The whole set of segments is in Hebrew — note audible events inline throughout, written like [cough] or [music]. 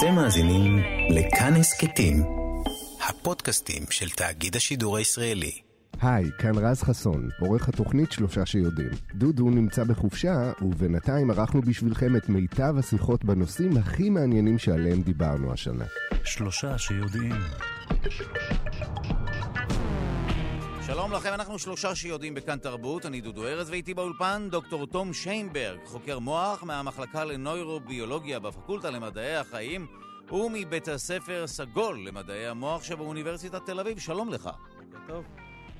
אתם מאזינים לכאן הסכתים, הפודקאסטים של תאגיד השידור הישראלי. היי, כאן רז חסון, עורך התוכנית שלושה שיודעים. דודו נמצא בחופשה, ובינתיים ערכנו בשבילכם את מיטב השיחות בנושאים הכי מעניינים שעליהם דיברנו השנה. שלושה שיודעים. שלום לכם, אנחנו שלושה שיודעים בכאן תרבות, אני דודו ארז ואיתי באולפן דוקטור תום שיינברג, חוקר מוח מהמחלקה לנוירוביולוגיה בפקולטה למדעי החיים ומבית הספר סגול למדעי המוח שבאוניברסיטת תל אביב. שלום לך. טוב.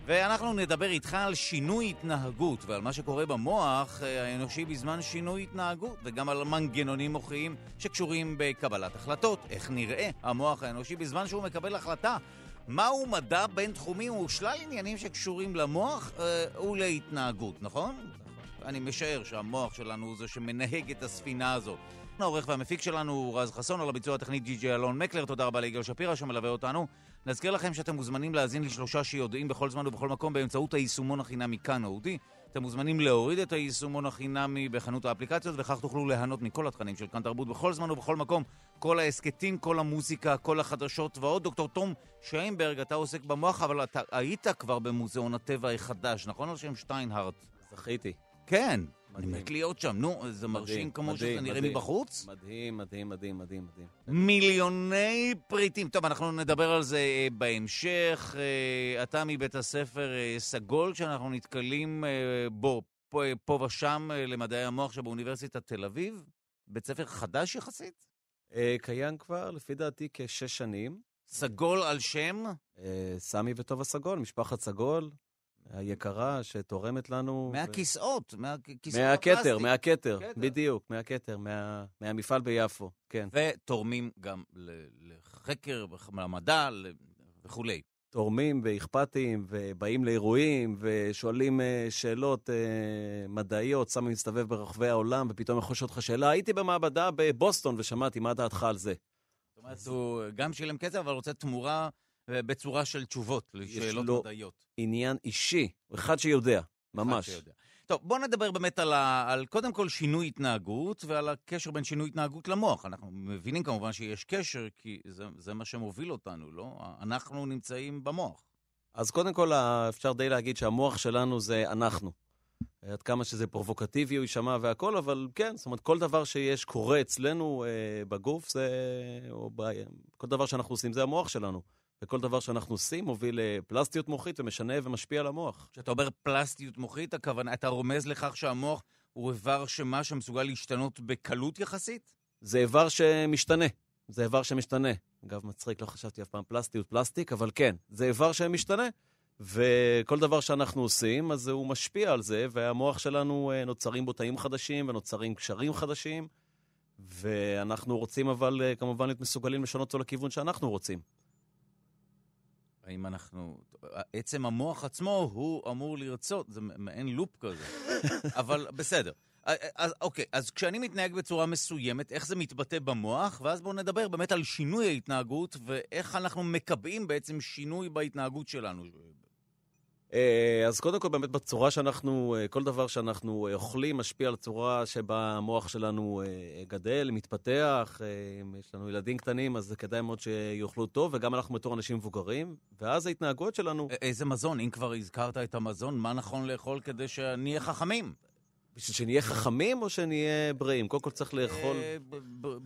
ואנחנו נדבר איתך על שינוי התנהגות ועל מה שקורה במוח אה, האנושי בזמן שינוי התנהגות וגם על מנגנונים מוחיים שקשורים בקבלת החלטות. איך נראה המוח האנושי בזמן שהוא מקבל החלטה. מהו מדע בינתחומי ושלל עניינים שקשורים למוח אה, ולהתנהגות, נכון? אני משער שהמוח שלנו הוא זה שמנהג את הספינה הזו. העורך והמפיק שלנו הוא רז חסון, על הביצוע הטכנית ג'י ג'י אלון מקלר, תודה רבה ליגאל שפירא שמלווה אותנו. נזכיר לכם שאתם מוזמנים להאזין לשלושה שיודעים בכל זמן ובכל מקום באמצעות היישומון החינמי כאן אודי. אתם מוזמנים להוריד את היישומון החינמי בחנות האפליקציות, וכך תוכלו ליהנות מכל התכנים של כאן תרבות בכל זמן ובכל מקום. כל ההסכתים, כל המוזיקה, כל החדשות ועוד. דוקטור תום שיינברג, אתה עוסק במוח, אבל אתה היית כבר במוזיאון הטבע החדש, נכון? על שם שטיינהארט. זכיתי. כן. אני מדהים. מת להיות שם. נו, זה מרשים כמו מדהים, שזה נראה מדהים. מבחוץ? מדהים, מדהים, מדהים, מדהים, מדהים. מיליוני פריטים. טוב, אנחנו נדבר על זה אה, בהמשך. אה, אתה מבית הספר אה, סגול, שאנחנו נתקלים בו פה, פה ושם למדעי המוח שבאוניברסיטת תל אביב. בית ספר חדש יחסית? קיים כבר, לפי דעתי, כשש שנים. סגול על שם? סמי וטובה סגול, משפחת סגול, היקרה, שתורמת לנו. מהכיסאות, מהכיסאות מהכתר, הפלסטיק. מהכתר, כתר. בדיוק, מהכתר, מה- מהמפעל ביפו, כן. ותורמים גם לחקר, למדע וכולי. תורמים ואכפתיים, ובאים לאירועים, ושואלים אה, שאלות אה, מדעיות, סמי מסתובב ברחבי העולם, ופתאום יכול לשאול אותך שאלה, הייתי במעבדה בבוסטון ושמעתי, מה דעתך על זה? זאת אומרת, הוא גם שילם כסף, אבל רוצה תמורה בצורה של תשובות לשאלות לו- מדעיות. עניין אישי, אחד שיודע, ממש. אחד שיודע. טוב, בואו נדבר באמת על, ה... על קודם כל שינוי התנהגות ועל הקשר בין שינוי התנהגות למוח. אנחנו מבינים כמובן שיש קשר, כי זה, זה מה שמוביל אותנו, לא? אנחנו נמצאים במוח. אז קודם כל, אפשר די להגיד שהמוח שלנו זה אנחנו. עד כמה שזה פרובוקטיבי הוא יישמע והכל, אבל כן, זאת אומרת, כל דבר שיש, קורה אצלנו אה, בגוף, זה... או ב... כל דבר שאנחנו עושים זה המוח שלנו. וכל דבר שאנחנו עושים מוביל לפלסטיות מוחית ומשנה ומשפיע על המוח. כשאתה אומר פלסטיות מוחית, הכוונה, אתה רומז לכך שהמוח הוא איבר שמה שמסוגל להשתנות בקלות יחסית? זה איבר שמשתנה. זה איבר שמשתנה. אגב, מצחיק, לא חשבתי אף פעם פלסטיות פלסטיק, אבל כן, זה איבר שמשתנה. וכל דבר שאנחנו עושים, אז הוא משפיע על זה, והמוח שלנו אה, נוצרים בו תאים חדשים ונוצרים קשרים חדשים, ואנחנו רוצים אבל אה, כמובן להיות מסוגלים לשנות אותו לכיוון שאנחנו רוצים. האם אנחנו... עצם המוח עצמו, הוא אמור לרצות, זה מעין לופ כזה. [laughs] אבל בסדר. אז אוקיי, אז כשאני מתנהג בצורה מסוימת, איך זה מתבטא במוח, ואז בואו נדבר באמת על שינוי ההתנהגות, ואיך אנחנו מקבעים בעצם שינוי בהתנהגות שלנו. אה, אז קודם כל, באמת בצורה שאנחנו, אה, כל דבר שאנחנו אה, אוכלים משפיע על הצורה שבה המוח שלנו גדל, מתפתח. אם יש לנו ילדים קטנים, אז זה כדאי מאוד שיאכלו טוב, וגם אנחנו בתור אנשים מבוגרים. ואז ההתנהגות שלנו, א- איזה מזון? אם כבר הזכרת את המזון, מה נכון לאכול כדי שנהיה חכמים? בשביל שנהיה חכמים או שנהיה בריאים? קודם כל צריך לאכול...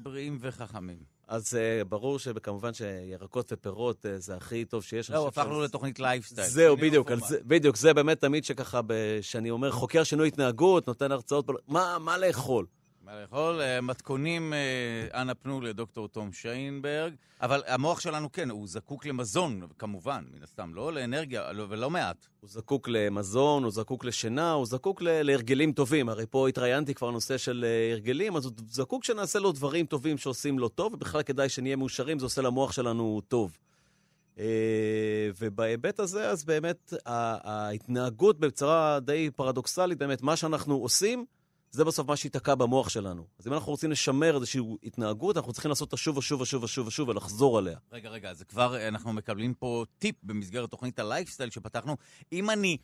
בריאים וחכמים. אז אה, ברור שכמובן שירקות ופירות אה, זה הכי טוב שיש. זהו, חושב הפכנו שזה- לתוכנית לייפסטייל. זהו, שינינו בדיוק. זה- בדיוק, זה באמת תמיד שככה, שאני אומר, חוקר שינוי התנהגות, נותן הרצאות, מה מה לאכול? מה לאכול? אה, מתכונים, אה, אנא פנו לדוקטור תום שיינברג. אבל המוח שלנו, כן, הוא זקוק למזון, כמובן, מן הסתם, לא לאנרגיה, לא- ולא מעט. הוא זקוק למזון, הוא זקוק לשינה, הוא זקוק להרגלים טובים. הרי פה התראיינתי כבר נושא של אה, הרגלים, אז הוא זקוק שנעשה לו דברים טובים שעושים לו טוב, ובכלל כדאי שנהיה מאושרים, זה עושה למוח שלנו טוב. ובהיבט הזה, אז באמת ההתנהגות בצורה די פרדוקסלית, באמת, מה שאנחנו עושים, זה בסוף מה שייתקע במוח שלנו. אז אם אנחנו רוצים לשמר איזושהי התנהגות, אנחנו צריכים לעשות אותה שוב ושוב ושוב ושוב ושוב ולחזור עליה. רגע, רגע, אז כבר אה, אנחנו מקבלים פה טיפ במסגרת תוכנית הלייפסטייל שפתחנו. אם אני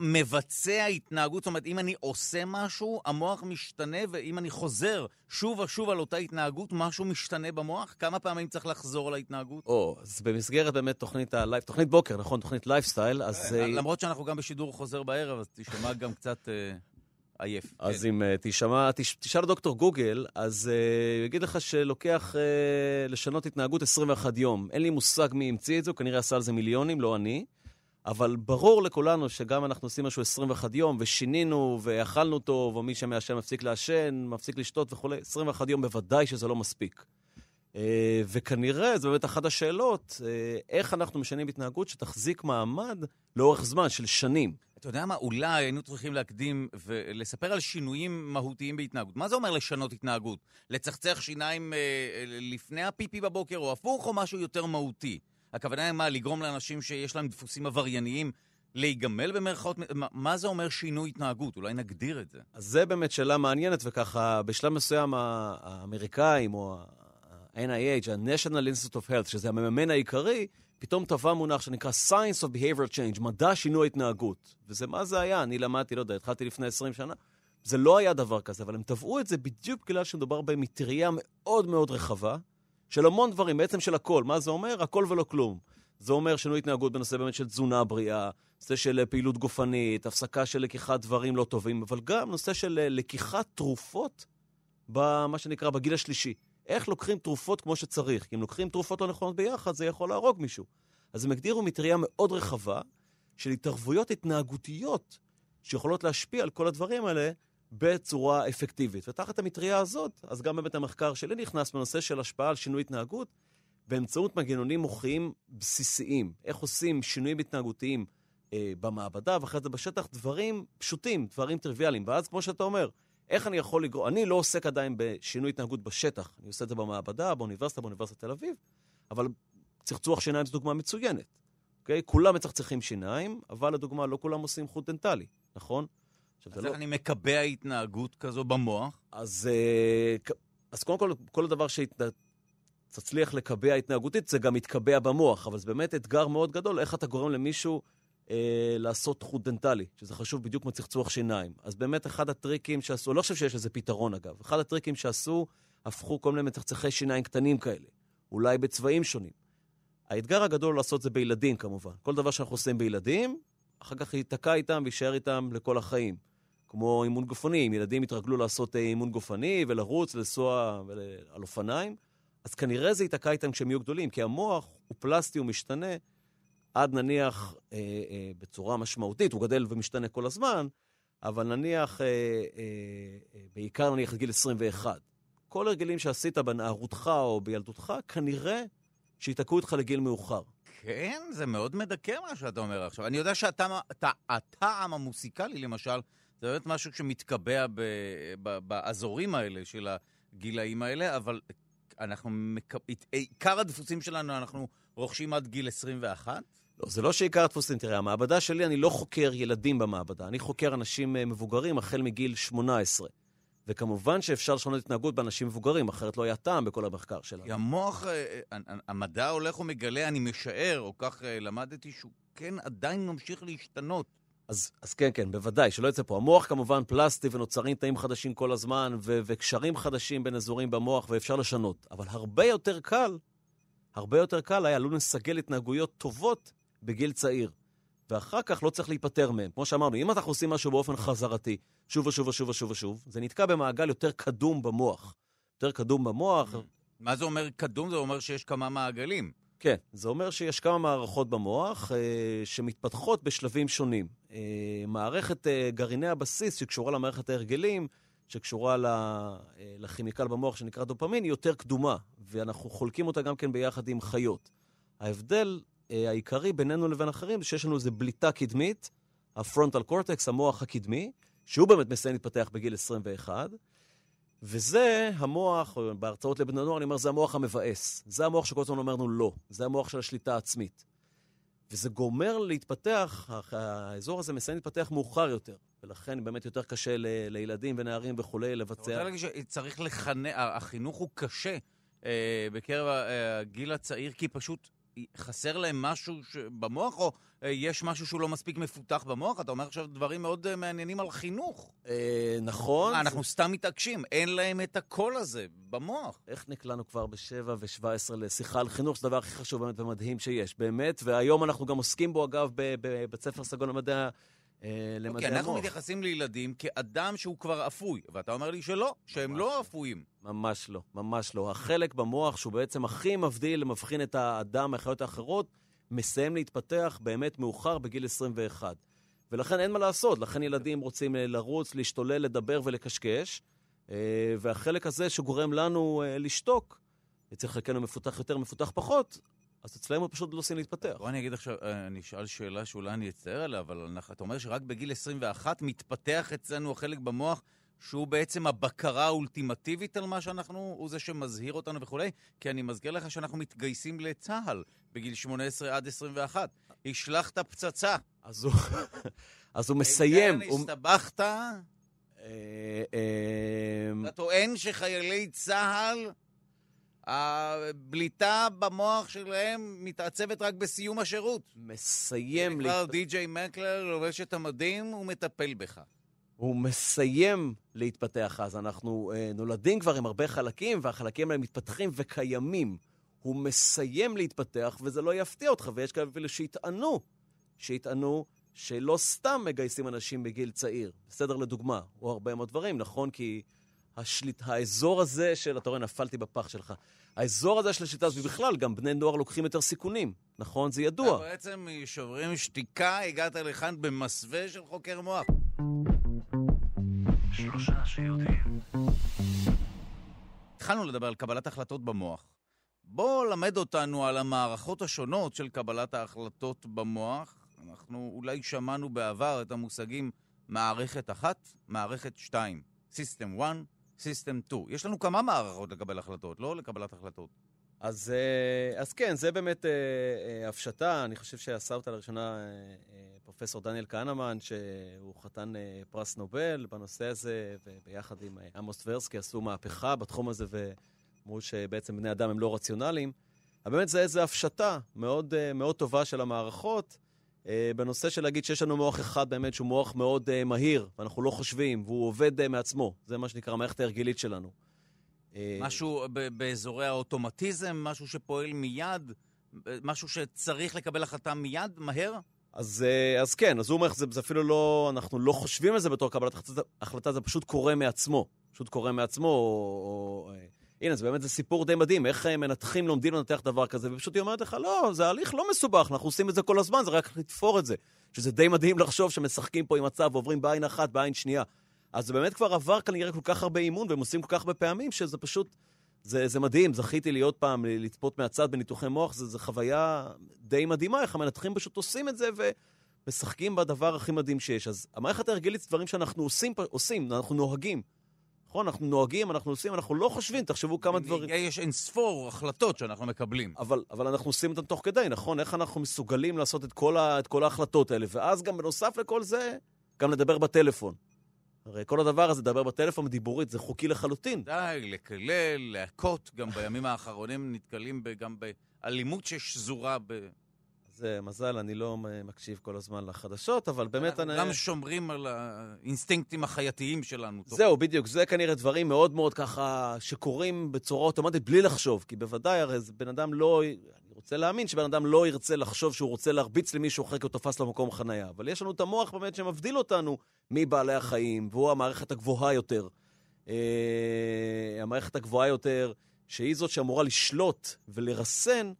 מבצע התנהגות, זאת אומרת, אם אני עושה משהו, המוח משתנה, ואם אני חוזר שוב ושוב על אותה התנהגות, משהו משתנה במוח? כמה פעמים צריך לחזור על ההתנהגות? או, אז במסגרת באמת תוכנית הלייב, תוכנית בוקר, נכון? תוכנית לייפסטייל, אז... אה, למרות שאנחנו גם בשידור חוזר בערב, אז תשמע גם קצת אה, עייף. אז כן. אם אה, תשמע, תש- תשאל דוקטור גוגל, אז אה, הוא יגיד לך שלוקח אה, לשנות התנהגות 21 יום. אין לי מושג מי המציא את זה, הוא כנראה עשה על זה מיליונים, לא אני. אבל ברור לכולנו שגם אנחנו עושים משהו 21 יום, ושינינו, ואכלנו טוב, או מי שמעשן מפסיק לעשן, מפסיק לשתות וכולי, 21 יום בוודאי שזה לא מספיק. אה, וכנראה, זו באמת אחת השאלות, אה, איך אנחנו משנים התנהגות שתחזיק מעמד לאורך זמן של שנים. אתה יודע מה, אולי היינו צריכים להקדים ולספר על שינויים מהותיים בהתנהגות. מה זה אומר לשנות התנהגות? לצחצח שיניים אה, אה, לפני הפיפי בבוקר או הפוך, או משהו יותר מהותי? הכוונה היא מה, לגרום לאנשים שיש להם דפוסים עברייניים להיגמל במרכאות? מה, מה זה אומר שינוי התנהגות? אולי נגדיר את זה. אז זה באמת שאלה מעניינת, וככה, בשלב מסוים האמריקאים, או ה-NIH, ה-National Institute of Health, שזה המממן העיקרי, פתאום טבע מונח שנקרא Science of Behavior Change, מדע שינוי התנהגות. וזה מה זה היה? אני למדתי, לא יודע, התחלתי לפני 20 שנה. זה לא היה דבר כזה, אבל הם טבעו את זה בדיוק בגלל שמדובר במטריה מאוד מאוד רחבה, של המון דברים, בעצם של הכל. מה זה אומר? הכל ולא כלום. זה אומר שינוי התנהגות בנושא באמת של תזונה בריאה, נושא של אה, פעילות גופנית, הפסקה של לקיחת דברים לא טובים, אבל גם נושא של אה, לקיחת תרופות במה שנקרא בגיל השלישי. איך לוקחים תרופות כמו שצריך, כי אם לוקחים תרופות לא נכונות ביחד, זה יכול להרוג מישהו. אז הם הגדירו מטריה מאוד רחבה של התערבויות התנהגותיות שיכולות להשפיע על כל הדברים האלה בצורה אפקטיבית. ותחת המטריה הזאת, אז גם באמת המחקר שלי נכנס בנושא של השפעה על שינוי התנהגות באמצעות מנגנונים מוחיים בסיסיים. איך עושים שינויים התנהגותיים אה, במעבדה, ואחרי זה בשטח, דברים פשוטים, דברים טריוויאליים. ואז, כמו שאתה אומר, איך אני יכול לגרום... אני לא עוסק עדיין בשינוי התנהגות בשטח. אני עושה את זה במעבדה, באוניברסיטה, באוניברסיטת תל אביב, אבל צחצוח שיניים זו דוגמה מצוינת. אוקיי? כולם מצחצחים שיניים, אבל לדוגמה, לא כולם עושים חוט דנטלי, נכון? עכשיו, אז איך לא... אני מקבע התנהגות כזו במוח? אז, אה, אז קודם כל, כל דבר שתצליח לקבע התנהגותית, זה גם יתקבע במוח, אבל זה באמת אתגר מאוד גדול, איך אתה גורם למישהו אה, לעשות חוט דנטלי, שזה חשוב בדיוק כמו צחצוח שיניים. אז באמת אחד הטריקים שעשו, לא חושב שיש לזה פתרון אגב, אחד הטריקים שעשו, הפכו כל מיני מצחצחי שיניים קטנים כאלה, אולי בצבעים שונים. האתגר הגדול לעשות זה בילדים כמובן. כל דבר שאנחנו עושים בילדים, אחר כך ייתקע איתם ויישאר איתם לכל החיים. כמו אימון גופני, אם ילדים יתרגלו לעשות אה, אימון גופני ולרוץ, לנסוע על אופניים, אז כנראה זה ייתקע איתם כשהם יהיו גדולים, כי המוח הוא פלסטי, הוא משתנה, עד נניח אה, אה, בצורה משמעותית, הוא גדל ומשתנה כל הזמן, אבל נניח, אה, אה, אה, בעיקר נניח עד גיל 21. כל הרגלים שעשית בנערותך או בילדותך, כנראה שייתקעו איתך לגיל מאוחר. כן, זה מאוד מדכא מה שאתה אומר עכשיו. אני יודע שהטעם המוסיקלי, למשל, זה באמת משהו שמתקבע ב, ב, באזורים האלה של הגילאים האלה, אבל אנחנו. עיקר הדפוסים שלנו אנחנו רוכשים עד גיל 21. לא, זה לא שעיקר הדפוסים. תראה, המעבדה שלי, אני לא חוקר ילדים במעבדה, אני חוקר אנשים אה, מבוגרים החל מגיל 18. וכמובן שאפשר לשנות התנהגות באנשים מבוגרים, אחרת לא היה טעם בכל המחקר שלנו. כי המוח, אה, אה, המדע הולך ומגלה, אני משער, או כך למדתי, שהוא כן עדיין ממשיך להשתנות. אז, אז כן, כן, בוודאי, שלא יצא פה. המוח כמובן פלסטי ונוצרים תאים חדשים כל הזמן, ו- וקשרים חדשים בין אזורים במוח, ואפשר לשנות. אבל הרבה יותר קל, הרבה יותר קל היה, עלול לסגל התנהגויות טובות בגיל צעיר. ואחר כך לא צריך להיפטר מהם. כמו שאמרנו, אם אנחנו עושים משהו באופן חזרתי, שוב ושוב ושוב ושוב ושוב, זה נתקע במעגל יותר קדום במוח. יותר קדום במוח, מה זה אומר קדום? זה אומר שיש כמה מעגלים. כן, זה אומר שיש כמה מערכות במוח אה, שמתפתחות בשלבים שונים. אה, מערכת אה, גרעיני הבסיס שקשורה למערכת ההרגלים, שקשורה ל, אה, לכימיקל במוח שנקרא דופמין, היא יותר קדומה, ואנחנו חולקים אותה גם כן ביחד עם חיות. ההבדל העיקרי בינינו לבין אחרים זה שיש לנו איזו בליטה קדמית, הפרונטל קורטקס, המוח הקדמי, שהוא באמת מסיים להתפתח בגיל 21, וזה המוח, או בהרצאות לבני נוער אני אומר, זה המוח המבאס. זה המוח שכל הזמן אומר לא. זה המוח של השליטה העצמית. וזה גומר להתפתח, האזור הזה מסיים להתפתח מאוחר יותר. ולכן באמת יותר קשה ל- לילדים ונערים וכולי אתה רוצה לבצע. להגיד שצריך לחנך, החינוך הוא קשה אה, בקרב אה, הגיל הצעיר, כי פשוט חסר להם משהו ש... במוח, או אה, יש משהו שהוא לא מספיק מפותח במוח? אתה אומר עכשיו דברים מאוד אה, מעניינים על חינוך. אה, נכון. אנחנו סתם מתעקשים, אין להם את הקול הזה במוח. איך נקלענו כבר ב-7 ו-17 לשיחה על חינוך, זה הדבר הכי חשוב באמת ומדהים שיש, באמת, והיום אנחנו גם עוסקים בו, אגב, בבית ספר סגול למדעי למדעי אוקיי, המוח. אנחנו מתייחסים לילדים כאדם שהוא כבר אפוי, ואתה אומר לי שלא, שהם לא לא. אפויים. ממש לא, ממש לא. החלק במוח שהוא בעצם הכי מבדיל, מבחין את האדם מהחיות האחרות, מסיים להתפתח באמת מאוחר בגיל 21. ולכן אין מה לעשות, לכן ילדים רוצים אה, לרוץ, להשתולל, לדבר ולקשקש, אה, והחלק הזה שגורם לנו אה, לשתוק, אצל חלקנו מפותח יותר, מפותח פחות, אז אצלנו פשוט לא עושים להתפתח. בוא אני אגיד עכשיו, אה, אני אשאל שאלה שאולי אני אצטער עליה, אבל אנחנו- אתה אומר שרק בגיל 21 מתפתח אצלנו החלק במוח שהוא בעצם הבקרה האולטימטיבית על מה שאנחנו, הוא זה שמזהיר אותנו וכולי, כי אני מזכיר לך שאנחנו מתגייסים לצה"ל בגיל 18 עד 21. השלכת פצצה. אז הוא, [laughs] אז הוא מסיים. כן, הוא- הסתבכת, אה, אה, אתה טוען שחיילי צה"ל, הבליטה במוח שלהם מתעצבת רק בסיום השירות. מסיים, כבר להת- די.ג'יי מקלר לובש את המדים ומטפל בך. הוא מסיים להתפתח אז. אנחנו אה, נולדים כבר עם הרבה חלקים, והחלקים האלה מתפתחים וקיימים. הוא מסיים להתפתח, וזה לא יפתיע אותך, ויש כאלה אפילו שיטענו, שיטענו שלא סתם מגייסים אנשים בגיל צעיר. בסדר לדוגמה, או הרבה מאוד דברים, נכון? כי השליט, האזור הזה של, אתה רואה, נפלתי בפח שלך. האזור הזה של השליטה הזאת, ובכלל, גם בני נוער לוקחים יותר סיכונים, נכון? זה ידוע. אתה בעצם משוברים שתיקה, הגעת לכאן במסווה של חוקר מוח. שלושה שיודעים. התחלנו לדבר על קבלת החלטות במוח. בוא למד אותנו על המערכות השונות של קבלת ההחלטות במוח. אנחנו אולי שמענו בעבר את המושגים מערכת אחת, מערכת שתיים. System 1, System 2. יש לנו כמה מערכות לקבל החלטות, לא לקבלת החלטות. אז, אה, אז כן, זה באמת אה, אה, הפשטה. אני חושב שעשה אותה לראשונה אה, אה, פרופסור דניאל כהנמן, שהוא חתן אה, פרס נובל בנושא הזה, וביחד עם אה, עמוס טברסקי עשו מהפכה בתחום הזה, ואמרו שבעצם בני אדם הם לא רציונליים. אבל באמת זה איזו הפשטה מאוד, אה, מאוד טובה של המערכות, בנושא של להגיד שיש לנו מוח אחד באמת שהוא מוח מאוד אה, מהיר, ואנחנו לא חושבים, והוא עובד אה, מעצמו. זה מה שנקרא המערכת ההרגלית שלנו. אה, משהו ב- באזורי האוטומטיזם, משהו שפועל מיד, משהו שצריך לקבל החלטה מיד, מהר? אז, אה, אז כן, אז הוא אומר, זה, זה אפילו לא, אנחנו לא חושבים על זה בתור קבלת החלטה, זה פשוט קורה מעצמו. פשוט קורה מעצמו, או... או אה, הנה, זה באמת זה סיפור די מדהים, איך אה, מנתחים לומדים לנתח דבר כזה, ופשוט היא אומרת לך, לא, זה הליך לא מסובך, אנחנו עושים את זה כל הזמן, זה רק לתפור את זה. שזה די מדהים לחשוב שמשחקים פה עם מצב ועוברים בעין אחת, בעין שנייה. אז זה באמת כבר עבר כנראה כל כך הרבה אימון, והם עושים כל כך הרבה פעמים, שזה פשוט, זה, זה מדהים. זכיתי להיות פעם, לצפות מהצד בניתוחי מוח, זו חוויה די מדהימה, איך המנתחים פשוט עושים את זה, ו... משחקים בדבר הכי מדהים שיש. אז המערכת ההרגלית זה דברים שאנחנו עושים, עושים, אנחנו נוהגים. נכון? אנחנו נוהגים, אנחנו עושים, אנחנו לא חושבים, תחשבו כמה דברים. יש אין ספור החלטות שאנחנו מקבלים. אבל, אבל אנחנו עושים אותם תוך כדי, נכון? איך אנחנו מסוגלים לעשות את כל, ה, את כל ההחלטות האלה? ואז גם בנוסף לכל זה, גם לדבר בטלפון. הרי כל הדבר הזה, לדבר בטלפון דיבורית, זה חוקי לחלוטין. די, לקלל, להכות, גם בימים האחרונים נתקלים ב- גם באלימות ששזורה ב... זה מזל, אני לא מקשיב כל הזמן לחדשות, אבל באמת... אנחנו אני... גם שומרים על האינסטינקטים החייתיים שלנו. זהו, בדיוק, זה כנראה דברים מאוד מאוד ככה שקורים בצורה אוטומטית בלי לחשוב, כי בוודאי הרי זה בן אדם לא... אני רוצה להאמין שבן אדם לא ירצה לחשוב שהוא רוצה להרביץ למישהו אחרי כי הוא תפס לו מקום חנייה, אבל יש לנו את המוח באמת שמבדיל אותנו מבעלי החיים, והוא המערכת הגבוהה יותר. אה, המערכת הגבוהה יותר, שהיא זאת שאמורה לשלוט ולרסן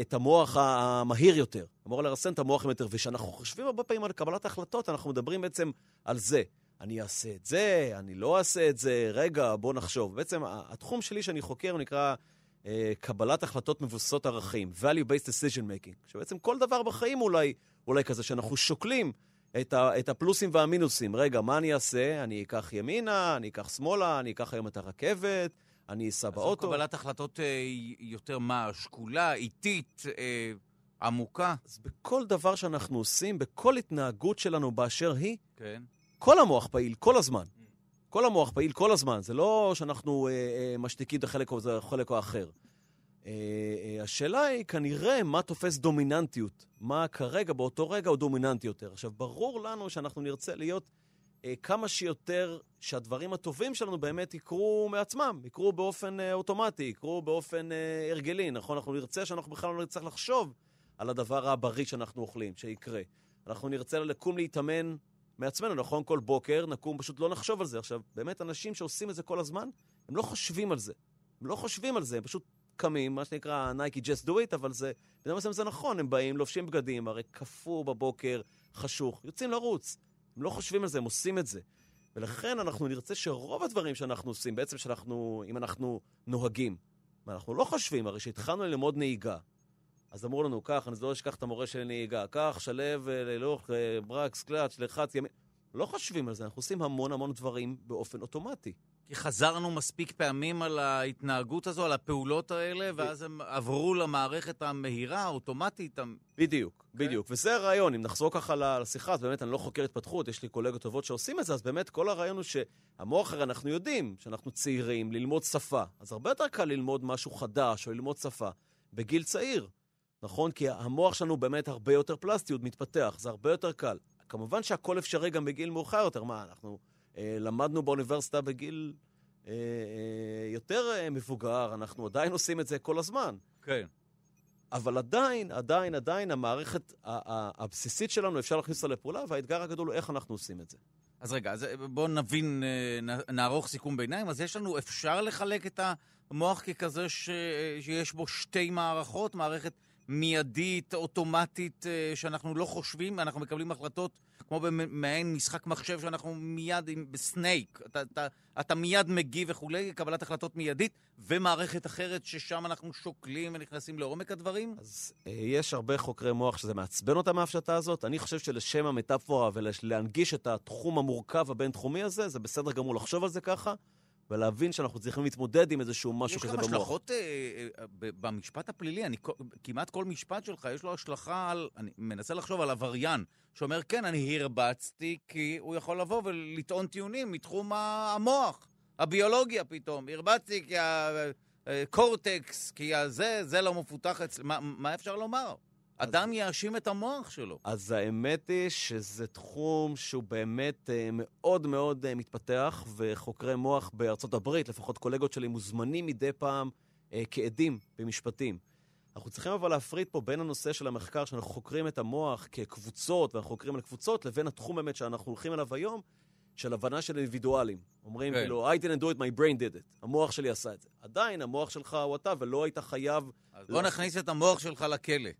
את המוח המהיר יותר. אמורה לרסן את המוח יותר, וכשאנחנו חושבים הרבה פעמים על קבלת החלטות, אנחנו מדברים בעצם על זה. אני אעשה את זה, אני לא אעשה את זה, רגע, בוא נחשוב. בעצם התחום שלי שאני חוקר נקרא אה, קבלת החלטות מבוססות ערכים, value-based decision making, שבעצם כל דבר בחיים אולי, אולי כזה, שאנחנו שוקלים את, ה, את הפלוסים והמינוסים. רגע, מה אני אעשה? אני אקח ימינה, אני אקח שמאלה, אני אקח היום את הרכבת, אני אסע אז זו באוטו. קבלת החלטות אה, יותר מה? שקולה, איטית, אה, עמוקה? אז בכל דבר שאנחנו עושים, בכל התנהגות שלנו באשר היא, כן. כל המוח פעיל, כל הזמן. כל המוח פעיל כל הזמן, זה לא שאנחנו אה, אה, משתיקים את החלק החלק או האחר. אה, אה, השאלה היא כנראה מה תופס דומיננטיות, מה כרגע, באותו רגע, הוא דומיננטי יותר. עכשיו, ברור לנו שאנחנו נרצה להיות אה, כמה שיותר, שהדברים הטובים שלנו באמת יקרו מעצמם, יקרו באופן אה, אוטומטי, יקרו באופן אה, הרגלי, נכון? אנחנו נרצה שאנחנו בכלל לא נצטרך לחשוב על הדבר הבריא שאנחנו אוכלים, שיקרה. אנחנו נרצה לקום להתאמן מעצמנו, נכון? כל בוקר נקום, פשוט לא נחשוב על זה. עכשיו, באמת, אנשים שעושים את זה כל הזמן, הם לא חושבים על זה. הם לא חושבים על זה, הם פשוט קמים, מה שנקרא נייקי just do it, אבל זה, בני מסוים זה נכון, הם באים, לובשים בגדים, הרי קפוא בבוקר, חשוך, יוצאים לרוץ. הם לא חושבים על זה, הם עושים את זה. ולכן אנחנו נרצה שרוב הדברים שאנחנו עושים, בעצם שאנחנו, אם אנחנו נוהגים, ואנחנו לא חושבים, הרי כשהתחלנו ללמוד נהיגה, אז אמרו לנו, קח, אני לא אשכח את המורה של נהיגה, קח, שלב, אה, לילוך, אה, ברקס, קלאץ', לחץ, ימין. לא חושבים על זה, אנחנו עושים המון המון דברים באופן אוטומטי. כי חזרנו מספיק פעמים על ההתנהגות הזו, על הפעולות האלה, ואז הם עברו למערכת המהירה, האוטומטית. בדיוק, okay. בדיוק. וזה הרעיון, אם נחזור ככה לשיחה, אז באמת אני לא חוקר התפתחות, יש לי קולגות טובות שעושים את זה, אז באמת כל הרעיון הוא שהמוח הרי אנחנו יודעים שאנחנו צעירים, ללמוד שפה. אז הרבה יותר קל ללמוד משהו חדש או ללמוד שפה בגיל צעיר, נכון? כי המוח שלנו באמת הרבה יותר פלסטי, הוא מתפתח, זה הרבה יותר קל. כמובן שהכל אפשרי גם בגיל מאוחר יותר. מה, אנחנו אה, למדנו באוניברסיטה בגיל אה, אה, יותר אה, מבוגר, אנחנו עדיין עושים את זה כל הזמן. כן. אבל עדיין, עדיין, עדיין, המערכת הבסיסית שלנו, אפשר להכניס אותה לפעולה, והאתגר הגדול הוא איך אנחנו עושים את זה. אז רגע, אז בואו נבין, נערוך סיכום ביניים. אז יש לנו, אפשר לחלק את המוח ככזה ש... שיש בו שתי מערכות, מערכת מיידית, אוטומטית, שאנחנו לא חושבים, אנחנו מקבלים החלטות כמו במעין משחק מחשב שאנחנו מיד עם, בסנייק, אתה, אתה, אתה מיד מגיב וכולי, קבלת החלטות מיידית, ומערכת אחרת ששם אנחנו שוקלים ונכנסים לעומק הדברים? אז אה, יש הרבה חוקרי מוח שזה מעצבן אותם ההפשטה הזאת. אני חושב שלשם המטאפורה ולהנגיש את התחום המורכב הבינתחומי הזה, זה בסדר גמור לחשוב על זה ככה. ולהבין שאנחנו צריכים להתמודד עם איזשהו משהו כזה במוח. יש גם השלכות אה, אה, במשפט הפלילי, אני, כמעט כל משפט שלך יש לו השלכה על, אני מנסה לחשוב על עבריין, שאומר, כן, אני הרבצתי כי הוא יכול לבוא ולטעון טיעונים מתחום המוח, הביולוגיה פתאום. הרבצתי כי הקורטקס, כי הזה, זה לא מפותח אצלי, מה, מה אפשר לומר? אדם יאשים את המוח שלו. אז האמת היא שזה תחום שהוא באמת אה, מאוד מאוד אה, מתפתח, וחוקרי מוח בארצות הברית, לפחות קולגות שלי, מוזמנים מדי פעם אה, כעדים במשפטים. אנחנו צריכים אבל להפריד פה בין הנושא של המחקר, שאנחנו חוקרים את המוח כקבוצות, ואנחנו חוקרים על קבוצות, לבין התחום באמת שאנחנו הולכים אליו היום, של הבנה של אינדיבידואלים. אומרים כן. כאילו, I didn't do it, my brain did it. המוח שלי עשה את זה. עדיין, המוח שלך הוא אתה, ולא היית חייב... אז בוא נכניס את המוח שלך לכלא.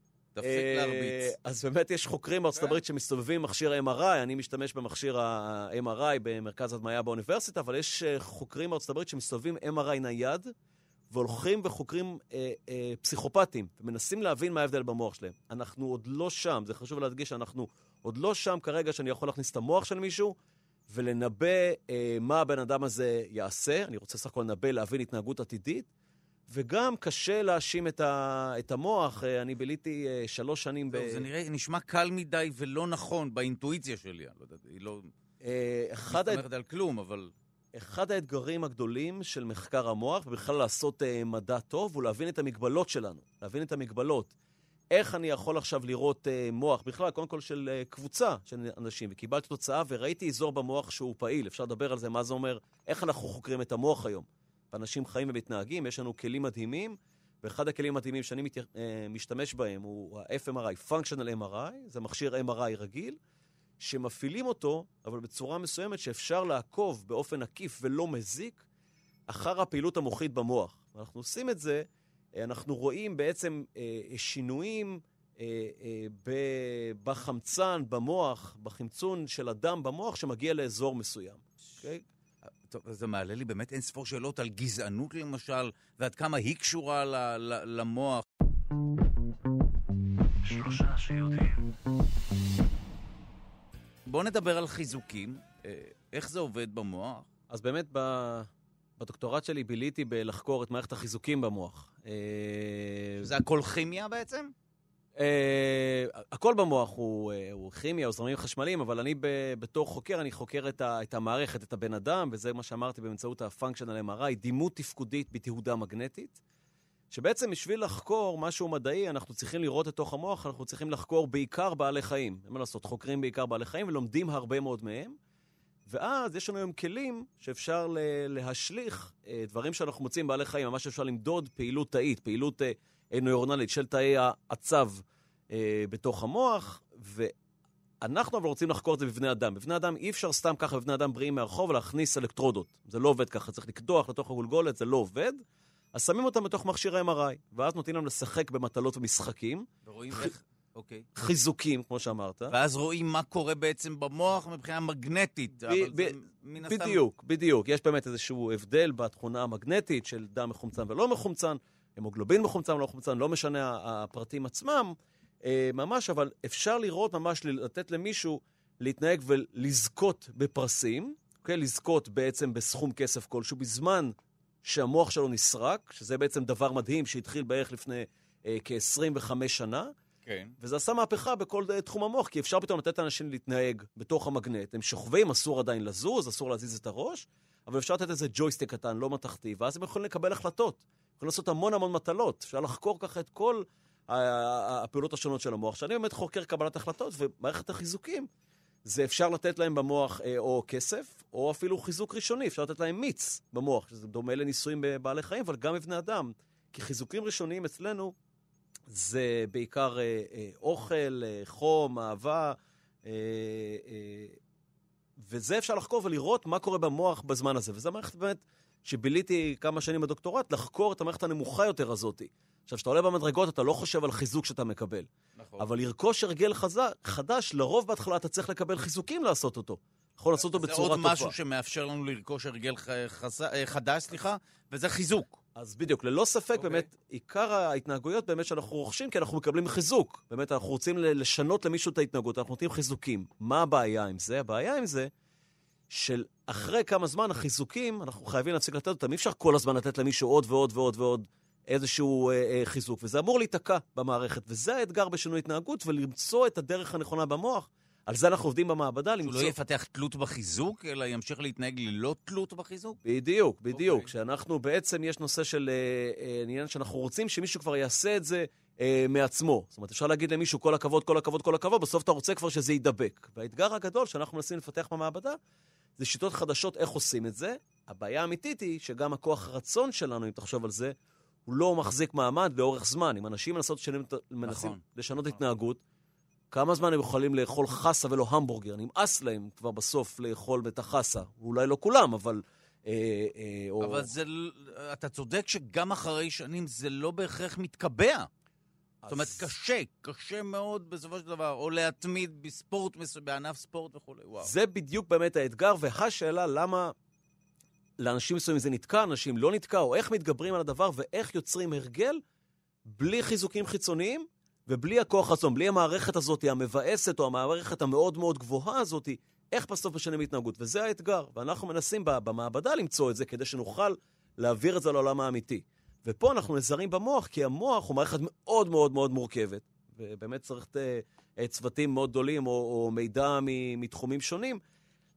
תפסיק אה, להרביץ. אז באמת יש חוקרים בארצות הברית שמסתובבים עם מכשיר MRI, אני משתמש במכשיר ה-MRI במרכז הדמיה באוניברסיטה, אבל יש אה, חוקרים בארצות הברית שמסתובבים MRI נייד, והולכים וחוקרים אה, אה, פסיכופטים, ומנסים להבין מה ההבדל במוח שלהם. אנחנו עוד לא שם, זה חשוב להדגיש שאנחנו עוד לא שם כרגע שאני יכול להכניס את המוח של מישהו ולנבא אה, מה הבן אדם הזה יעשה. אני רוצה סך הכל לנבא, להבין התנהגות עתידית. וגם קשה להאשים את, ה, את המוח. אה, אני ביליתי אה, שלוש שנים ב... זה נראה, נשמע קל מדי ולא נכון באינטואיציה שלי. אני לא יודע, היא לא... אה, אחד... מסתמכת על כלום, אבל... אחד האתגרים הגדולים של מחקר המוח, ובכלל לעשות uh, מדע טוב, הוא להבין את המגבלות שלנו, להבין את המגבלות. איך אני יכול עכשיו לראות uh, מוח, בכלל, קודם כל של uh, קבוצה של אנשים, וקיבלתי תוצאה וראיתי אזור במוח שהוא פעיל, אפשר לדבר על זה, מה זה אומר, איך אנחנו חוקרים את המוח היום. ואנשים חיים ומתנהגים, יש לנו כלים מדהימים, ואחד הכלים המדהימים שאני מת, uh, משתמש בהם הוא ה-FMRI, Functional MRI, זה מכשיר MRI רגיל, שמפעילים אותו, אבל בצורה מסוימת שאפשר לעקוב באופן עקיף ולא מזיק אחר הפעילות המוחית במוח. אנחנו עושים את זה, אה, אנחנו רואים בעצם אה, שינויים אה, בחמצן, במוח, בחמצון של הדם במוח שמגיע לאזור מסוים. Okay? טוב, זה מעלה לי באמת אין ספור שאלות על גזענות למשל, ועד כמה היא קשורה ל- ל- למוח. שלושה שיודעים. בואו נדבר על חיזוקים. אה, איך זה עובד במוח? אז באמת ב... בדוקטורט שלי ביליתי בלחקור את מערכת החיזוקים במוח. אה, זה הכל כימיה בעצם? Uh, הכל במוח הוא, הוא כימיה או זרמים חשמליים, אבל אני בתור חוקר, אני חוקר את, המערכת, את הבן אדם, וזה מה שאמרתי באמצעות ה-functional MRI, דימות תפקודית בתהודה מגנטית. שבעצם בשביל לחקור משהו מדעי, אנחנו צריכים לראות את תוך המוח, אנחנו צריכים לחקור בעיקר בעלי חיים. אין מה לעשות, חוקרים בעיקר בעלי חיים ולומדים הרבה מאוד מהם. ואז יש לנו היום כלים שאפשר להשליך אה, דברים שאנחנו מוצאים בעלי חיים, ממש אפשר למדוד פעילות תאית, פעילות אה, נוירונלית של תאי העצב אה, בתוך המוח, ואנחנו אבל רוצים לחקור את זה בבני אדם. בבני אדם אי אפשר סתם ככה בבני אדם בריאים מהרחוב להכניס אלקטרודות. זה לא עובד ככה, צריך לקדוח לתוך הגולגולת, זה לא עובד. אז שמים אותם בתוך מכשיר MRI, ואז נותנים להם לשחק במטלות ומשחקים. ורואים איך... אוקיי. חיזוקים, כמו שאמרת. ואז רואים מה קורה בעצם במוח מבחינה מגנטית. בדיוק, בדיוק. יש באמת איזשהו הבדל בתכונה המגנטית של דם מחומצן ולא מחומצן, המוגלובין מחומצן ולא מחומצן, לא משנה הפרטים עצמם, אה, ממש, אבל אפשר לראות ממש, לתת למישהו להתנהג ולזכות בפרסים, אוקיי? לזכות בעצם בסכום כסף כלשהו, בזמן שהמוח שלו נסרק, שזה בעצם דבר מדהים שהתחיל בערך לפני אה, כ-25 שנה. כן. וזה עשה מהפכה בכל אה, תחום המוח, כי אפשר פתאום לתת לאנשים להתנהג בתוך המגנט. הם שוכבים, אסור עדיין לזוז, אסור להזיז את הראש, אבל אפשר לתת איזה ג'ויסטיק קטן, לא מתכתי, ואז הם יכולים לקבל החלטות. יכולים לעשות המון המון מטלות. אפשר לחקור ככה את כל הפעולות השונות של המוח. שאני באמת חוקר קבלת החלטות, ומערכת החיזוקים, זה אפשר לתת להם במוח אה, או כסף, או אפילו חיזוק ראשוני, אפשר לתת להם מיץ במוח, שזה דומה לניסויים בבעלי חיים, אבל גם בבני אדם. כי חיזוקים ראשוניים אצלנו זה בעיקר אה, אה, אוכל, אה, חום, אהבה, אה, אה, וזה אפשר לחקור ולראות מה קורה במוח בזמן הזה. וזו מערכת באמת שביליתי כמה שנים בדוקטורט, לחקור את המערכת הנמוכה יותר הזאת. עכשיו, כשאתה עולה במדרגות, אתה לא חושב על חיזוק שאתה מקבל. נכון. אבל לרכוש הרגל חז... חדש, לרוב בהתחלה אתה צריך לקבל חיזוקים לעשות אותו. יכול לעשות אותו בצורה טובה. זה עוד משהו שמאפשר לנו לרכוש הרגל חז... אה, חדש, סליחה, וזה חיזוק. אז בדיוק, ללא ספק, okay. אוקיי. באמת, עיקר ההתנהגויות באמת שאנחנו רוכשים, כי אנחנו מקבלים חיזוק. באמת, אנחנו רוצים לשנות למישהו את ההתנהגות, אנחנו נותנים חיזוקים. מה הבעיה עם זה? הבעיה עם זה, של אחרי כמה זמן החיזוקים, אנחנו חייבים להפסיק לתת אותם. אי אפשר כל הזמן לתת למישהו עוד ועוד ועוד ועוד איזשהו אה, אה, חיזוק, וזה אמור להיתקע במערכת. וזה האתגר בשינוי התנהגות, ולמצוא את הדרך הנכונה במוח. על זה אנחנו עובדים במעבדה, למצוא... שהוא לא יפתח תלות בחיזוק, אלא ימשיך להתנהג ללא תלות בחיזוק? בדיוק, בדיוק. Okay. אוקיי. שאנחנו בעצם, יש נושא של אה, אה, עניין שאנחנו רוצים שמישהו כבר יעשה את זה אה, מעצמו. זאת אומרת, אפשר להגיד למישהו כל הכבוד, כל הכבוד, כל הכבוד, בסוף אתה רוצה כבר שזה יידבק. והאתגר הגדול שאנחנו מנסים לפתח במעבדה, זה שיטות חדשות איך עושים את זה. הבעיה האמיתית היא שגם הכוח הרצון שלנו, אם תחשוב על זה, הוא לא מחזיק מעמד לאורך זמן. אם אנשים מנסות לשנות, מנסים נכון. לשנות נכון. התנהגות, כמה זמן הם יכולים לאכול חסה ולא המבורגר? נמאס להם כבר בסוף לאכול את החסה. אולי לא כולם, אבל... אה, אה, אבל או... זה... אתה צודק שגם אחרי שנים זה לא בהכרח מתקבע. אז... זאת אומרת, קשה, קשה מאוד בסופו של דבר, או להתמיד בספורט, בענף ספורט וכולי, וואו. זה בדיוק באמת האתגר, והשאלה למה לאנשים מסוימים זה נתקע, אנשים לא נתקע, או איך מתגברים על הדבר ואיך יוצרים הרגל בלי חיזוקים חיצוניים ובלי הכוח רצון, בלי המערכת הזאת המבאסת או המערכת המאוד מאוד גבוהה הזאת, איך בסוף משנים התנהגות. וזה האתגר, ואנחנו מנסים במעבדה למצוא את זה כדי שנוכל להעביר את זה לעולם האמיתי. ופה אנחנו נזרים במוח, כי המוח הוא מערכת מאוד מאוד מאוד מורכבת, ובאמת צריך uh, צוותים מאוד גדולים או, או מידע מתחומים שונים.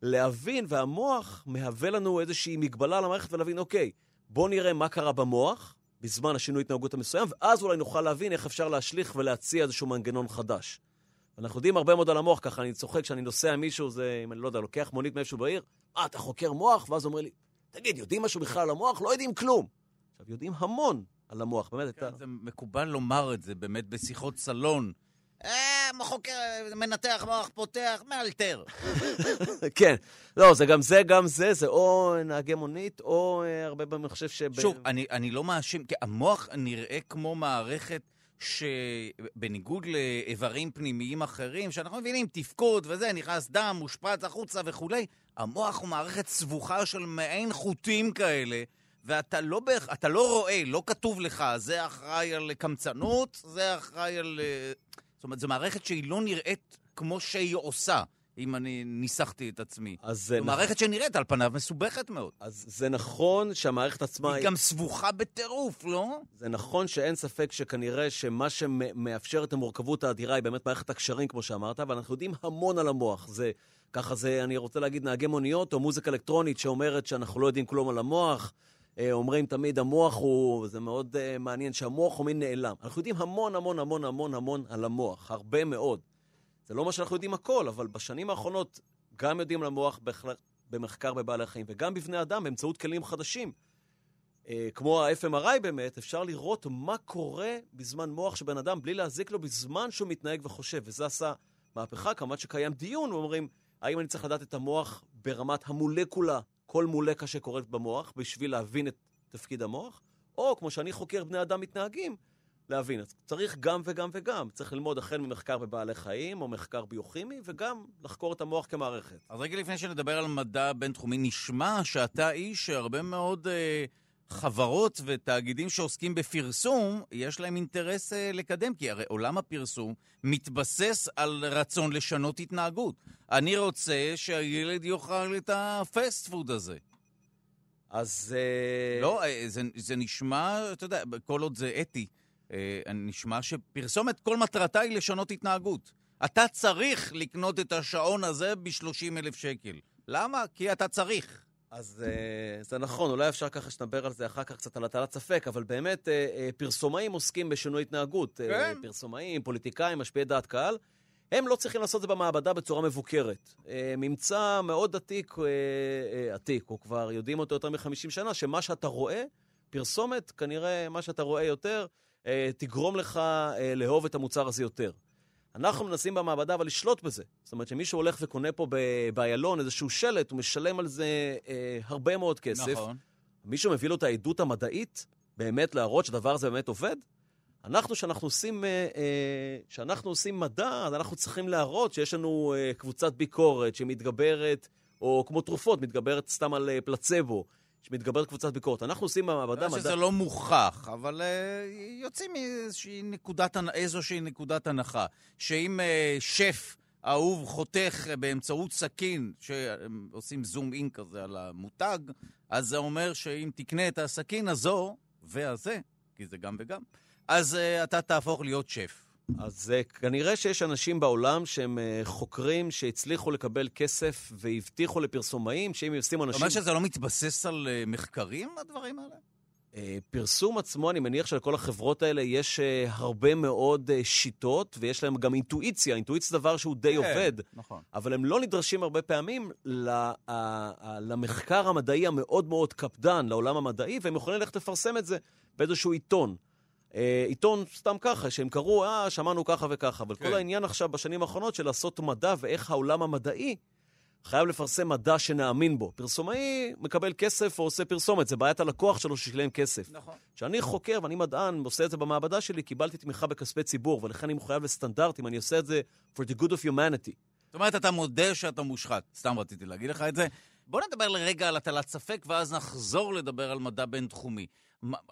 להבין, והמוח מהווה לנו איזושהי מגבלה על המערכת ולהבין, אוקיי, בוא נראה מה קרה במוח בזמן השינוי התנהגות המסוים, ואז אולי נוכל להבין איך אפשר להשליך ולהציע איזשהו מנגנון חדש. אנחנו יודעים הרבה מאוד על המוח, ככה אני צוחק כשאני נוסע עם מישהו, זה, אם אני לא יודע, לוקח מונית מאיפשהו בעיר, אה, אתה חוקר מוח? ואז אומר לי, תגיד, יודעים משהו בכלל על המוח? לא יודעים כלום. עכשיו, יודעים המון על המוח, באמת. כן, אתה... זה מקובל לומר את זה, באמת, בשיחות סלון. אה, חוקר, מנתח מוח, פותח, מאלתר. [laughs] כן. לא, זה גם זה, גם זה, זה או נהגי מונית, או אה, הרבה פעמים אני חושב ש... שוב, אני, אני לא מאשים, כי המוח נראה כמו מערכת שבניגוד לאיברים פנימיים אחרים, שאנחנו מבינים, תפקוד וזה, נכנס דם, מושפרץ החוצה וכולי, המוח הוא מערכת סבוכה של מעין חוטים כאלה. ואתה לא, באח... לא רואה, לא כתוב לך, זה אחראי על קמצנות, זה אחראי על... אה, זאת אומרת, זו מערכת שהיא לא נראית כמו שהיא עושה. אם אני ניסחתי את עצמי. אז זה... זו מערכת שנראית על פניו מסובכת מאוד. אז זה נכון שהמערכת עצמה... היא גם סבוכה בטירוף, לא? זה נכון שאין ספק שכנראה שמה שמאפשר את המורכבות האדירה היא באמת מערכת הקשרים, כמו שאמרת, אבל אנחנו יודעים המון על המוח. זה, ככה זה, אני רוצה להגיד, נהגי מוניות או מוזיקה אלקטרונית שאומרת שאנחנו לא יודעים כלום על המוח. אה, אומרים תמיד, המוח הוא, זה מאוד uh, מעניין, שהמוח הוא מין נעלם. אנחנו יודעים המון המון המון המון המון על המוח, הרבה מאוד. זה לא מה שאנחנו יודעים הכל, אבל בשנים האחרונות גם יודעים על המוח במחקר בבעלי חיים, וגם בבני אדם באמצעות כלים חדשים. אה, כמו ה-FMRI באמת, אפשר לראות מה קורה בזמן מוח של בן אדם בלי להזיק לו בזמן שהוא מתנהג וחושב. וזה עשה מהפכה, כמובן שקיים דיון, ואומרים, האם אני צריך לדעת את המוח ברמת המולקולה, כל מולקה שקורית במוח, בשביל להבין את תפקיד המוח, או כמו שאני חוקר בני אדם מתנהגים, להבין. אז צריך גם וגם וגם. צריך ללמוד החל ממחקר בבעלי חיים, או מחקר ביוכימי, וגם לחקור את המוח כמערכת. אז רגע לפני שנדבר על מדע בינתחומי, נשמע שאתה איש שהרבה מאוד... אה... חברות ותאגידים שעוסקים בפרסום, יש להם אינטרס אה, לקדם, כי הרי עולם הפרסום מתבסס על רצון לשנות התנהגות. אני רוצה שהילד יאכל את הפסט פוד הזה. אז... אה, לא, אה, זה, זה נשמע, אתה יודע, כל עוד זה אתי, נשמע שפרסומת, כל מטרתה היא לשנות התנהגות. אתה צריך לקנות את השעון הזה ב-30 אלף שקל. למה? כי אתה צריך. אז uh, זה נכון, אולי אפשר ככה שנדבר על זה אחר כך קצת על הטלת ספק, אבל באמת, uh, uh, פרסומאים עוסקים בשינוי התנהגות. כן. פרסומאים, פוליטיקאים, משפיעי דעת קהל. הם לא צריכים לעשות את זה במעבדה בצורה מבוקרת. ממצא מאוד עתיק, עתיק, או כבר יודעים אותו יותר מ-50 שנה, שמה שאתה רואה, פרסומת, כנראה מה שאתה רואה יותר, תגרום לך לאהוב את המוצר הזה יותר. אנחנו מנסים במעבדה אבל לשלוט בזה. זאת אומרת שמישהו הולך וקונה פה באיילון איזשהו שלט, הוא משלם על זה אה, הרבה מאוד כסף. נכון. מישהו מביא לו את העדות המדעית, באמת להראות שהדבר הזה באמת עובד? אנחנו, כשאנחנו עושים, אה, אה, כשאנחנו עושים מדע, אז אנחנו צריכים להראות שיש לנו אה, קבוצת ביקורת שמתגברת, או כמו תרופות, מתגברת סתם על אה, פלצבו. שמתגברת קבוצת ביקורת. אנחנו עושים במעבדה מדע... שזה לא מוכח, אבל uh, יוצאים מאיזושהי נקודת, איזושהי נקודת הנחה, שאם uh, שף אהוב חותך באמצעות סכין, שעושים זום אין כזה על המותג, אז זה אומר שאם תקנה את הסכין הזו והזה, כי זה גם וגם, אז uh, אתה תהפוך להיות שף. אז uh, כנראה שיש אנשים בעולם שהם uh, חוקרים שהצליחו לקבל כסף והבטיחו לפרסומאים שאם ישימו אנשים... זאת אומרת שזה לא מתבסס על uh, מחקרים, הדברים האלה? פרסום עצמו, אני מניח שלכל החברות האלה יש הרבה מאוד שיטות, ויש להם גם אינטואיציה. אינטואיציה זה דבר שהוא די כן, עובד. נכון. אבל הם לא נדרשים הרבה פעמים למחקר המדעי המאוד מאוד קפדן, לעולם המדעי, והם יכולים ללכת לפרסם את זה באיזשהו עיתון. אה, עיתון סתם ככה, שהם קראו, אה, שמענו ככה וככה. אבל כן. כל העניין עכשיו בשנים האחרונות של לעשות מדע ואיך העולם המדעי חייב לפרסם מדע שנאמין בו. פרסומאי מקבל כסף או עושה פרסומת, זה בעיית הלקוח שלו ששילם כסף. נכון. כשאני חוקר ואני מדען, עושה את זה במעבדה שלי, קיבלתי תמיכה בכספי ציבור, ולכן אני מחויב לסטנדרטים, אני עושה את זה for the good of humanity. זאת אומרת, אתה מודה שאתה מושחת. סתם רציתי להגיד לך את זה. בוא נדבר לרגע על הטלת ספק, ואז נחזור לדבר על מדע בינתחומי.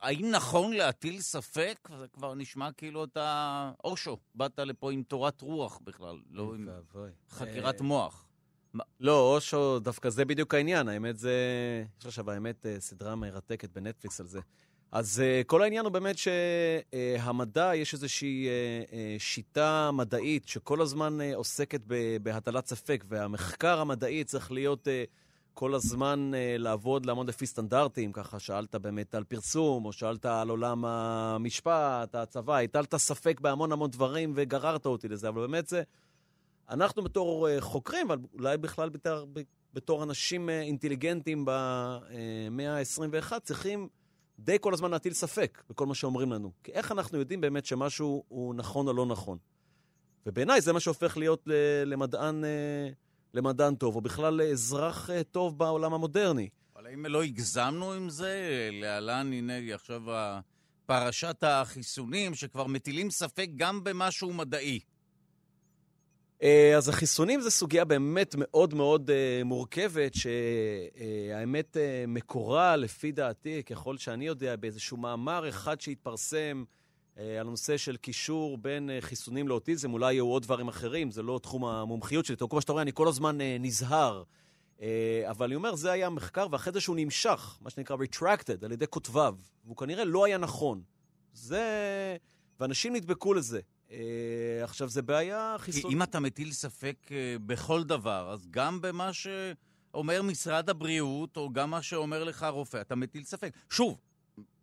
האם נכון להטיל ספק? זה כבר נשמע כאילו אתה אושו, באת לפה עם תורת רוח בכלל, לא עם חקירת אה, מוח. לא, אושו, דווקא זה בדיוק העניין. האמת זה... יש עכשיו, האמת, אה, סדרה מרתקת בנטפליקס על זה. אז uh, כל העניין הוא באמת שהמדע, יש איזושהי שיטה מדעית שכל הזמן עוסקת בהטלת ספק, והמחקר המדעי צריך להיות כל הזמן uh, לעבוד, לעמוד לפי סטנדרטים, ככה שאלת באמת על פרסום, או שאלת על עולם המשפט, הצבא, הטלת ספק בהמון המון דברים וגררת אותי לזה, אבל באמת זה, אנחנו בתור uh, חוקרים, אבל אולי בכלל בתור, בתור אנשים uh, אינטליגנטים במאה ה-21, צריכים די כל הזמן להטיל ספק בכל מה שאומרים לנו. כי איך אנחנו יודעים באמת שמשהו הוא נכון או לא נכון? ובעיניי זה מה שהופך להיות למדען... למדען טוב, או בכלל לאזרח אה, טוב בעולם המודרני. אבל האם לא הגזמנו עם זה? להלן, הנה, עכשיו פרשת החיסונים, שכבר מטילים ספק גם במשהו מדעי. אה, אז החיסונים זו סוגיה באמת מאוד מאוד uh, מורכבת, שהאמת מקורה, לפי דעתי, ככל שאני יודע, באיזשהו מאמר אחד שהתפרסם אה, על הנושא של קישור בין אה, חיסונים לאוטיזם, אולי יהיו עוד דברים אחרים, זה לא תחום המומחיות שלי. כמו שאתה רואה, אני כל הזמן אה, נזהר. אבל אני אומר, זה היה מחקר, ואחרי זה שהוא נמשך, מה שנקרא retracted, על ידי כותביו, והוא כנראה לא היה נכון. זה... ואנשים נדבקו לזה. עכשיו, זה בעיה חיסון... כי אם אתה מטיל ספק בכל דבר, אז גם במה ש... אומר משרד הבריאות, או גם מה שאומר לך הרופא, אתה מטיל ספק. שוב,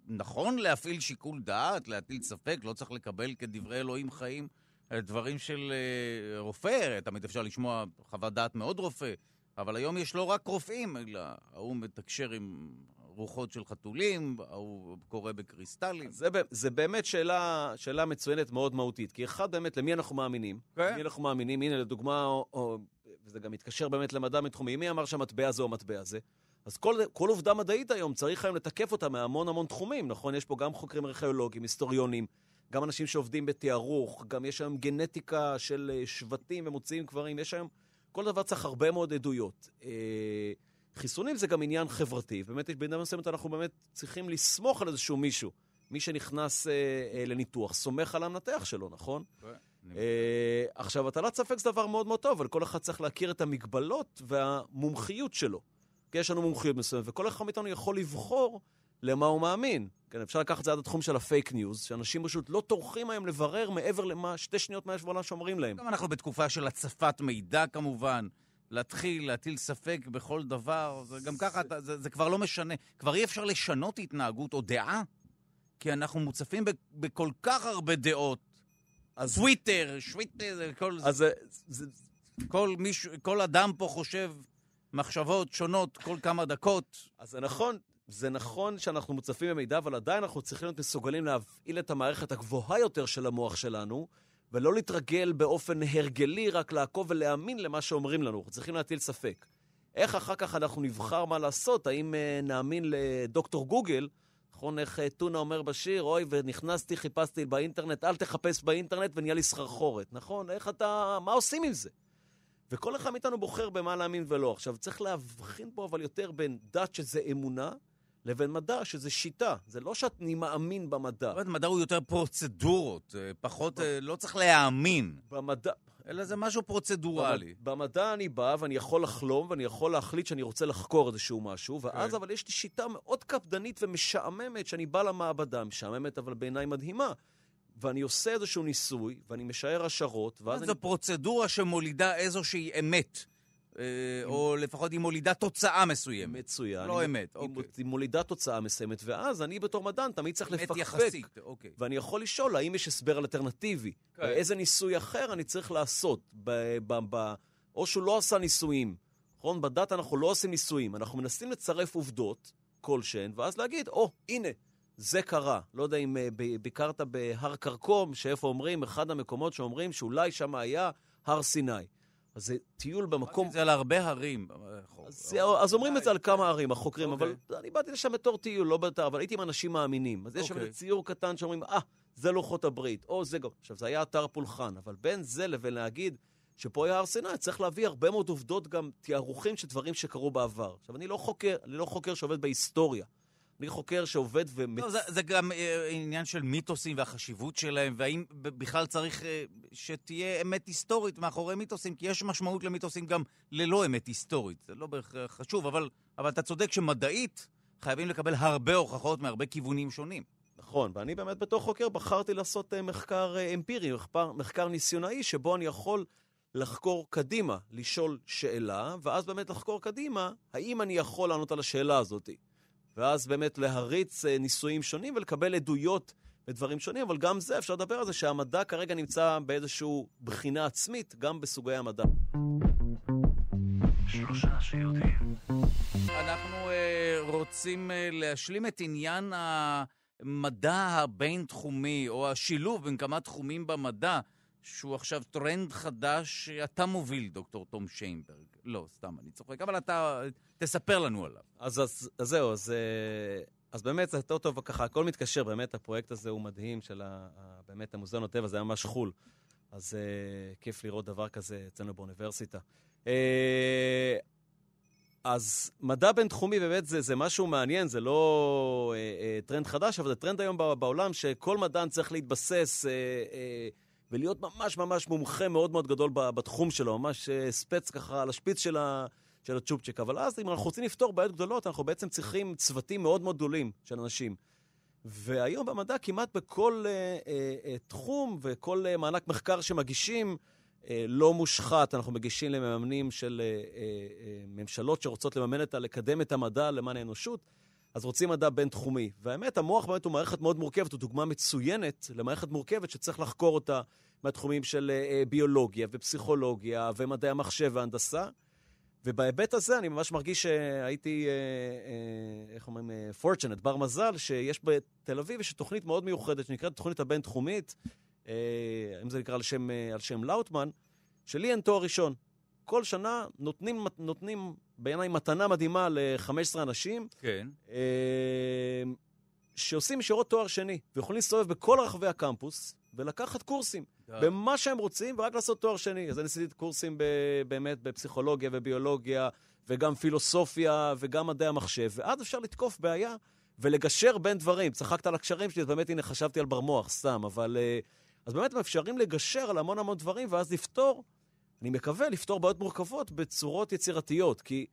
נכון להפעיל שיקול דעת, להטיל ספק, לא צריך לקבל כדברי אלוהים חיים דברים של אה, רופא, תמיד אפשר לשמוע חוות דעת מאוד רופא, אבל היום יש לא רק רופאים, אלא ההוא מתקשר עם רוחות של חתולים, ההוא קורא בקריסטלים. זה, זה באמת שאלה, שאלה מצוינת מאוד מהותית, כי אחד באמת, למי אנחנו מאמינים? כן. למי אנחנו מאמינים? הנה, לדוגמה, או, או, וזה גם מתקשר באמת למדע מתחומי, מי אמר שהמטבע הזה או המטבע הזה? אז כל, כל עובדה מדעית היום, צריך היום לתקף אותה מהמון המון תחומים, נכון? יש פה גם חוקרים ארכיאולוגיים, היסטוריונים, גם אנשים שעובדים בתיארוך, גם יש היום גנטיקה של אה, שבטים ומוציאים קברים, יש היום... כל דבר צריך הרבה מאוד עדויות. אה, חיסונים זה גם עניין חברתי, באמת, במידה מסוימת אנחנו באמת צריכים לסמוך על איזשהו מישהו. מי שנכנס אה, אה, לניתוח סומך על המנתח שלו, נכון? אה, עכשיו, הטלת ספק זה דבר מאוד מאוד טוב, אבל כל אחד צריך להכיר את המגבלות והמומחיות שלו. כי יש לנו מומחיות מסוימת, וכל אחד מאיתנו יכול לבחור למה הוא מאמין. כן, אפשר לקחת את זה עד התחום של הפייק ניוז, שאנשים פשוט לא טורחים היום לברר מעבר למה שתי שניות מה יש בעולם שאומרים להם. גם אנחנו בתקופה של הצפת מידע כמובן. להתחיל להטיל ספק בכל דבר, זה גם ככה, זה, זה, זה כבר לא משנה. כבר אי אפשר לשנות התנהגות או דעה, כי אנחנו מוצפים ב, בכל כך הרבה דעות. אז... טוויטר, שוויטר, כל... אז זה... זה... כל, מישהו, כל אדם פה חושב מחשבות שונות כל כמה דקות. אז זה נכון, זה נכון שאנחנו מוצפים במידע, אבל עדיין אנחנו צריכים להיות מסוגלים להפעיל את המערכת הגבוהה יותר של המוח שלנו, ולא להתרגל באופן הרגלי רק לעקוב ולהאמין למה שאומרים לנו. אנחנו צריכים להטיל ספק. איך אחר כך אנחנו נבחר מה לעשות? האם uh, נאמין לדוקטור גוגל? נכון, איך uh, טונה אומר בשיר, אוי, ונכנסתי, חיפשתי באינטרנט, אל תחפש באינטרנט ונהיה לי סחרחורת. נכון? איך אתה... מה עושים עם זה? וכל אחד מאיתנו בוחר במה להאמין ולא. עכשיו, צריך להבחין פה אבל יותר בין דת שזה אמונה, לבין מדע, שזה שיטה. זה לא שאני מאמין במדע. זאת מדע הוא יותר פרוצדורות, אה, פחות, אה, לא צריך להאמין. במדע... אלא זה משהו פרוצדורלי. במדע אני בא ואני יכול לחלום ואני יכול להחליט שאני רוצה לחקור איזשהו משהו, ואז כן. אבל יש לי שיטה מאוד קפדנית ומשעממת שאני בא למעבדה, משעממת אבל בעיניי מדהימה. ואני עושה איזשהו ניסוי, ואני משער השערות, ואז אני... זו פרוצדורה שמולידה איזושהי אמת. אה, או לפחות היא מולידה תוצאה מסוימת. מצוין. לא אמת, אוקיי. היא מולידה תוצאה מסוימת, ואז אני בתור מדען תמיד צריך לפקפק. אמת יחסית, אוקיי. ואני יכול לשאול האם יש הסבר אלטרנטיבי. כן. איזה ניסוי אחר אני צריך לעשות. או שהוא לא עשה ניסויים. נכון? בדת אנחנו לא עושים ניסויים. אנחנו מנסים לצרף עובדות כלשהן, ואז להגיד, או, הנה, זה קרה. לא יודע אם uh, ביקרת בהר כרכום, שאיפה אומרים, אחד המקומות שאומרים שאולי שם היה הר סיני. אז זה טיול במקום... זה על הרבה הרים. אז, אז אומרים את זה על כמה ערים, החוקרים, אבל אוקיי. אני באתי לשם בתור טיול, לא בתא, אבל הייתי עם אנשים מאמינים. אז יש שם אוקיי. ציור קטן שאומרים, אה, זה לוחות הברית, או זה גם... עכשיו, זה היה אתר פולחן, אבל בין זה לבין להגיד שפה היה הר סיני, צריך להביא הרבה מאוד עובדות, גם תיארוכים של דברים שקרו בעבר. עכשיו, אני לא חוקר, אני לא חוקר שעובד בהיסטוריה. אני חוקר שעובד ומצ... לא, זה, זה גם אה, עניין של מיתוסים והחשיבות שלהם, והאם בכלל צריך אה, שתהיה אמת היסטורית מאחורי מיתוסים, כי יש משמעות למיתוסים גם ללא אמת היסטורית. זה לא בהכרח חשוב, אבל, אבל אתה צודק שמדעית חייבים לקבל הרבה הוכחות מהרבה כיוונים שונים. נכון, ואני באמת בתור חוקר בחרתי לעשות אה, מחקר אה, אמפירי, מחקר, מחקר ניסיונאי, שבו אני יכול לחקור קדימה, לשאול שאלה, ואז באמת לחקור קדימה, האם אני יכול לענות על השאלה הזאת. ואז באמת להריץ אה, ניסויים שונים ולקבל עדויות ודברים שונים, אבל גם זה, אפשר לדבר על זה שהמדע כרגע נמצא באיזושהי בחינה עצמית, גם בסוגי המדע. שלושה שיודעים. אנחנו uh, רוצים uh, להשלים את עניין המדע הבין-תחומי, או השילוב בין כמה תחומים במדע. שהוא עכשיו טרנד חדש שאתה מוביל, דוקטור תום שיינברג. לא, סתם, אני צוחק, אבל אתה, תספר לנו עליו. אז, אז, אז זהו, אז, אה, אז באמת זה יותר טוב, ככה, הכל מתקשר, באמת, הפרויקט הזה הוא מדהים, של ה, באמת המוזיאון הטבע, זה היה ממש חו"ל. אז אה, כיף לראות דבר כזה אצלנו באוניברסיטה. אה, אז מדע בינתחומי באמת זה, זה משהו מעניין, זה לא אה, אה, טרנד חדש, אבל זה טרנד היום בעולם שכל מדען צריך להתבסס אה, אה, ולהיות ממש ממש מומחה מאוד מאוד גדול בתחום שלו, ממש אה, ספץ ככה על השפיץ של, ה, של הצ'ופצ'יק. אבל אז אם אנחנו רוצים לפתור בעיות גדולות, אנחנו בעצם צריכים צוותים מאוד מאוד גדולים של אנשים. והיום במדע כמעט בכל uh, uh, uh, תחום וכל uh, מענק מחקר שמגישים, uh, לא מושחת, אנחנו מגישים למממנים של אה, אה, ממשלות שרוצות לממן את ה... לקדם את המדע למען האנושות, אז רוצים מדע בין-תחומי. והאמת, המוח באמת הוא מערכת מאוד מורכבת, הוא דוגמה מצוינת למערכת מורכבת שצריך לחקור אותה מהתחומים של ביולוגיה ופסיכולוגיה ומדעי המחשב והנדסה. ובהיבט הזה אני ממש מרגיש שהייתי, איך אומרים, fortunate, בר מזל, שיש בתל אביב, יש תוכנית מאוד מיוחדת שנקראת תוכנית הבין-תחומית, אם זה נקרא על שם, על שם לאוטמן, שלי אין תואר ראשון. כל שנה נותנים, נותנים בעיניי מתנה מדהימה ל-15 אנשים. כן. שעושים ישירות תואר שני, ויכולים להסתובב בכל רחבי הקמפוס ולקחת קורסים במה שהם רוצים, ורק לעשות תואר שני. אז אני עשיתי קורסים ב- באמת בפסיכולוגיה וביולוגיה, וגם פילוסופיה, וגם מדעי המחשב, ואז אפשר לתקוף בעיה ולגשר בין דברים. צחקת על הקשרים שלי, אז באמת, הנה, חשבתי על בר מוח, סתם, אבל... אה, אז באמת מאפשרים לגשר על המון המון דברים, ואז לפתור, אני מקווה, לפתור בעיות מורכבות בצורות יצירתיות, כי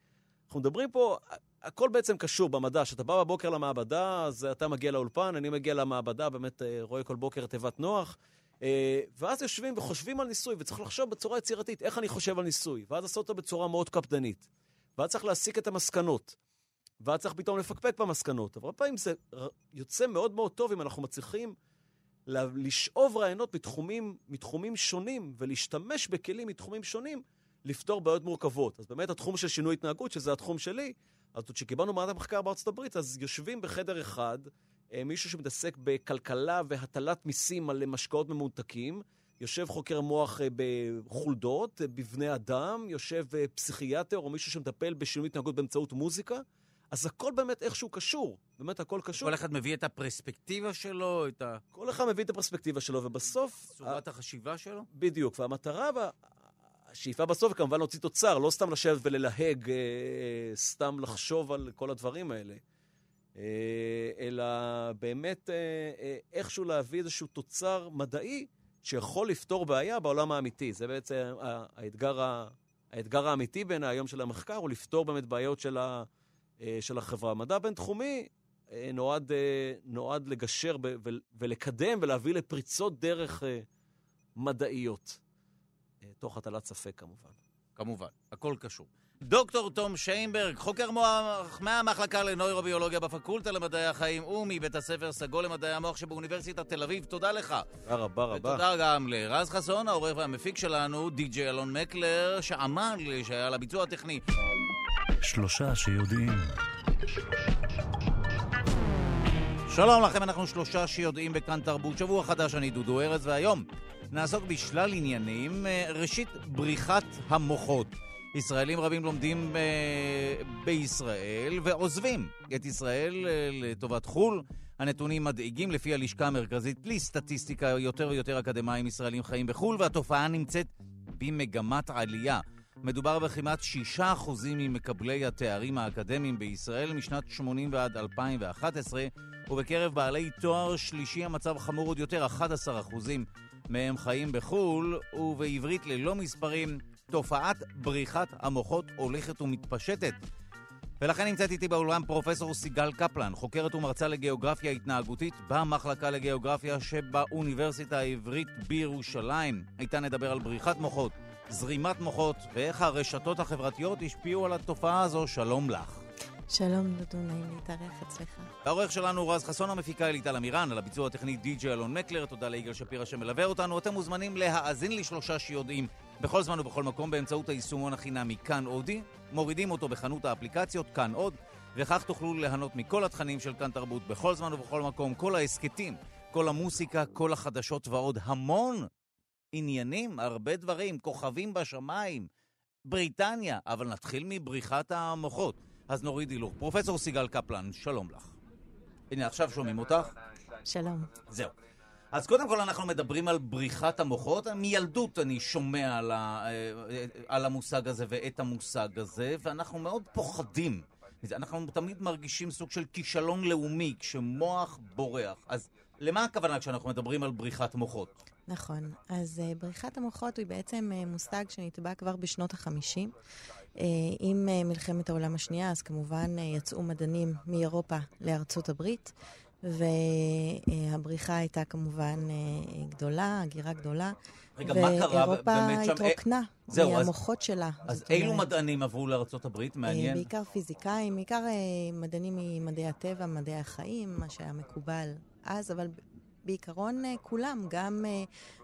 אנחנו מדברים פה, הכל בעצם קשור במדע. כשאתה בא בבוקר למעבדה, אז אתה מגיע לאולפן, אני מגיע למעבדה, באמת אה, רואה כל בוקר תיבת נוח, אה, ואז יושבים וחושבים על ניסוי, וצריך לחשוב בצורה יצירתית, איך אני חושב על ניסוי, ואז לעשות אותו בצורה מאוד קפדנית. ואז צריך להסיק את המסקנות, ואז צריך פתאום לפקפק במסקנות. אבל הרבה פעמים זה יוצא מאוד מאוד טוב אם אנחנו מצליחים לשאוב רעיונות מתחומים, מתחומים שונים ולהשתמש בכלים מתחומים שונים לפתור בעיות מורכבות. אז באמת התחום של שינוי התנהגות, שזה התחום שלי, אז כשקיבלנו מערכת המחקר בארצות הברית, אז יושבים בחדר אחד אה, מישהו שמתעסק בכלכלה והטלת מיסים על משקאות ממותקים, יושב חוקר מוח אה, בחולדות, אה, בבני אדם, יושב פסיכיאטר או מישהו שמטפל בשינוי התנהגות באמצעות מוזיקה. אז הכל באמת איכשהו קשור, באמת הכל קשור. כל אחד מביא את הפרספקטיבה שלו, את ה... כל אחד מביא את הפרספקטיבה שלו, ובסוף... צורת ה... החשיבה שלו? בדיוק, והמטרה, השאיפה בסוף היא כמובן להוציא תוצר, לא סתם לשבת וללהג, אה, סתם לחשוב על כל הדברים האלה, אה, אלא באמת אה, אה, איכשהו להביא איזשהו תוצר מדעי שיכול לפתור בעיה בעולם האמיתי. זה בעצם האתגר, האתגר האמיתי בעיניי היום של המחקר, הוא לפתור באמת בעיות של ה... אה, של החברה. מדע בינתחומי אה, נועד, אה, נועד לגשר ולקדם ולהביא לפריצות דרך מדעיות, תוך הטלת ספק כמובן. כמובן, הכל קשור. דוקטור תום שיינברג, חוקר מוח מהמחלקה לנוירוביולוגיה בפקולטה למדעי החיים ומבית הספר סגול למדעי המוח שבאוניברסיטת תל אביב, תודה לך. תודה רבה רבה. ותודה גם לרז חסון, העורך והמפיק שלנו, די.ג'יי אלון מקלר, שעמל, שהיה על הביצוע הטכני. שלושה שיודעים. שלום לכם, אנחנו שלושה שיודעים בכאן תרבות. שבוע חדש, אני דודו ארז, והיום נעסוק בשלל עניינים. אה, ראשית, בריחת המוחות. ישראלים רבים לומדים ב- בישראל ועוזבים את ישראל אה, לטובת חו"ל. הנתונים מדאיגים לפי הלשכה המרכזית, בלי סטטיסטיקה, יותר ויותר אקדמאים ישראלים חיים בחו"ל, והתופעה נמצאת במגמת עלייה. מדובר בכמעט 6% ממקבלי התארים האקדמיים בישראל משנת 80 ועד 2011, ובקרב בעלי תואר שלישי המצב חמור עוד יותר, 11% מהם חיים בחו"ל, ובעברית ללא מספרים, תופעת בריחת המוחות הולכת ומתפשטת. ולכן נמצאת איתי באולם פרופסור סיגל קפלן, חוקרת ומרצה לגיאוגרפיה התנהגותית במחלקה לגיאוגרפיה שבאוניברסיטה העברית בירושלים. איתה נדבר על בריחת מוחות, זרימת מוחות ואיך הרשתות החברתיות השפיעו על התופעה הזו. שלום לך. שלום, דודו, נעים להתארח אצלך. העורך שלנו רז חסון, המפיקה אליטל אמירן, על הביצוע הטכני די.ג'י אלון מקלר, תודה ליגאל שפירא שמלווה אותנו. אתם מוזמנים להאזין לשלושה שיודעים בכל זמן ובכל מקום באמצעות היישומון החינמי כאן אודי, מורידים אותו בחנות האפליקציות כאן עוד, וכך תוכלו ליהנות מכל התכנים של כאן תרבות בכל זמן ובכל מקום, כל ההסכתים, כל המוסיקה, כל החדשות ועוד המון עניינים, הרבה דברים, כוכבים בשמיים, בריטניה, אבל נתחיל מבריחת המוחות. אז נוריד הילוך. פרופסור סיגל קפלן, שלום לך. הנה, עכשיו שומעים אותך. שלום. זהו. אז קודם כל אנחנו מדברים על בריחת המוחות. מילדות אני שומע על, ה, אה, על המושג הזה ואת המושג הזה, ואנחנו מאוד פוחדים. אנחנו תמיד מרגישים סוג של כישלון לאומי כשמוח בורח. אז למה הכוונה כשאנחנו מדברים על בריחת מוחות? נכון. אז uh, בריחת המוחות היא בעצם uh, מושג שנתבע כבר בשנות ה-50. Uh, עם uh, מלחמת העולם השנייה, אז כמובן uh, יצאו מדענים מאירופה לארצות הברית. והבריחה הייתה כמובן גדולה, הגירה גדולה. רגע, מה קרה ואירופה באמת שם? התרוקנה זהו, אז- מהמוחות שלה. אז אילו אומרת, מדענים עברו לארה"ב? מעניין. בעיקר פיזיקאים, בעיקר מדענים ממדעי הטבע, מדעי החיים, מה שהיה מקובל אז, אבל בעיקרון אה, כולם, גם, אה,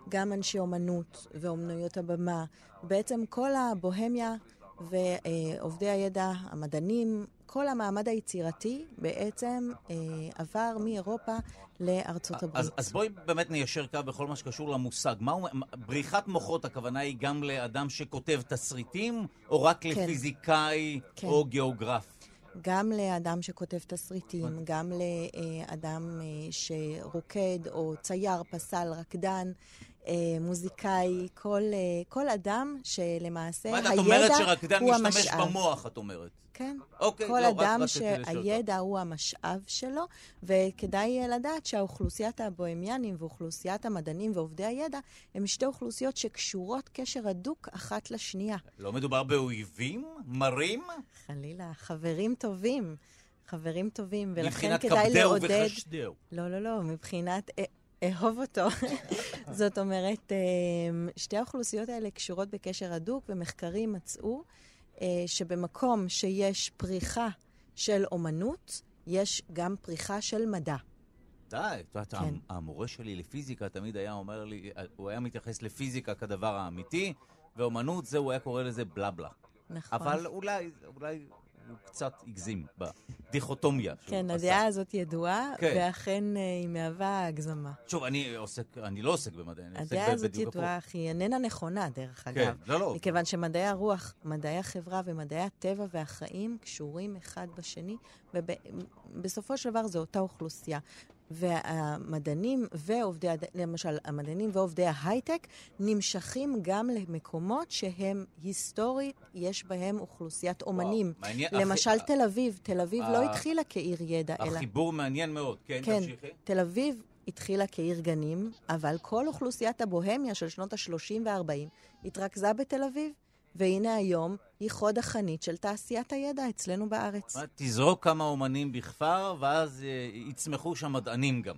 גם אנשי אומנות ואומנויות הבמה, בעצם כל הבוהמיה ועובדי הידע, המדענים, כל המעמד היצירתי בעצם אה, עבר מאירופה לארצות הברית. אז, אז בואי באמת ניישר קו בכל מה שקשור למושג. מה הוא, בריחת מוחות, הכוונה היא גם לאדם שכותב תסריטים, או רק כן. לפיזיקאי כן. או גיאוגרף? גם לאדם שכותב תסריטים, גם לאדם אה, שרוקד או צייר, פסל, רקדן, מוזיקאי, כל, אה, כל אדם שלמעשה מה את הידע אומרת שרקדן הוא משתמש המשאב. במוח, את אומרת. כן. אוקיי, כל לא, אדם. שהידע הוא המשאב שלו, וכדאי אה, לדעת שהאוכלוסיית הבוהמיאנים ואוכלוסיית המדענים ועובדי הידע הם שתי אוכלוסיות שקשורות קשר הדוק אחת לשנייה. לא מדובר באויבים? מרים? חלילה, חברים טובים. חברים טובים, ולכן מבחינת כדאי כבדהו לעודד... וחשדהו. לא, לא, לא, מבחינת אה, אהוב אותו. [laughs] זאת אומרת, אה, שתי האוכלוסיות האלה קשורות בקשר הדוק, ומחקרים מצאו אה, שבמקום שיש פריחה של אומנות, יש גם פריחה של מדע. די, את יודעת, כן. המורה שלי לפיזיקה תמיד היה אומר לי, הוא היה מתייחס לפיזיקה כדבר האמיתי, ואומנות, זה, הוא היה קורא לזה בלבלה. נכון. אבל אולי, אולי הוא קצת הגזים בדיכוטומיה כן, עשה. הדעה הזאת ידועה, כן. ואכן אה, היא מהווה הגזמה. שוב, אני עוסק, אני לא עוסק במדעי, אני עוסק הדעה ב- הזאת בדיוק ידועה, אך היא איננה נכונה, דרך כן, אגב. לא, לא. מכיוון שמדעי הרוח, מדעי החברה ומדעי הטבע והחיים קשורים אחד בשני, ובסופו של דבר זו אותה אוכלוסייה. והמדענים ועובדי, למשל, המדענים ועובדי ההייטק נמשכים גם למקומות שהם היסטורית, יש בהם אוכלוסיית אומנים. מעניין, למשל הח- תל אביב, תל אביב לא ה- התחילה כעיר ידע, אלא... החיבור מעניין מאוד, כן, כן, תמשיכי. תל אביב התחילה כעיר גנים, אבל כל אוכלוסיית הבוהמיה של שנות ה-30 וה-40 התרכזה בתל אביב, והנה היום היא חוד החנית של תעשיית הידע אצלנו בארץ. תזרוק כמה אומנים בכפר, ואז אה, יצמחו שם מדענים גם.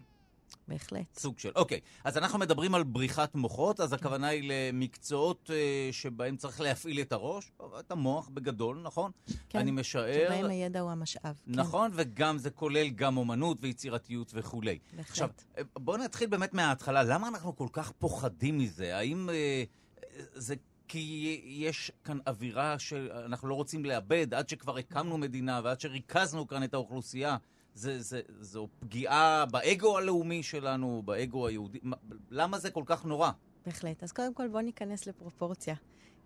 בהחלט. סוג של. אוקיי, אז אנחנו מדברים על בריחת מוחות, אז הכוונה היא למקצועות אה, שבהם צריך להפעיל את הראש, את המוח בגדול, נכון? כן, אני משער... שבהם הידע הוא המשאב. נכון, וגם זה כולל גם אומנות ויצירתיות וכולי. בהחלט. עכשיו, אה, בואו נתחיל באמת מההתחלה. למה אנחנו כל כך פוחדים מזה? האם אה, זה כי יש כאן אווירה שאנחנו לא רוצים לאבד עד שכבר הקמנו מדינה ועד שריכזנו כאן את האוכלוסייה? זה, זה, זו פגיעה באגו הלאומי שלנו, באגו היהודי. מה- למה זה כל כך נורא? בהחלט. אז קודם כל בואו ניכנס לפרופורציה.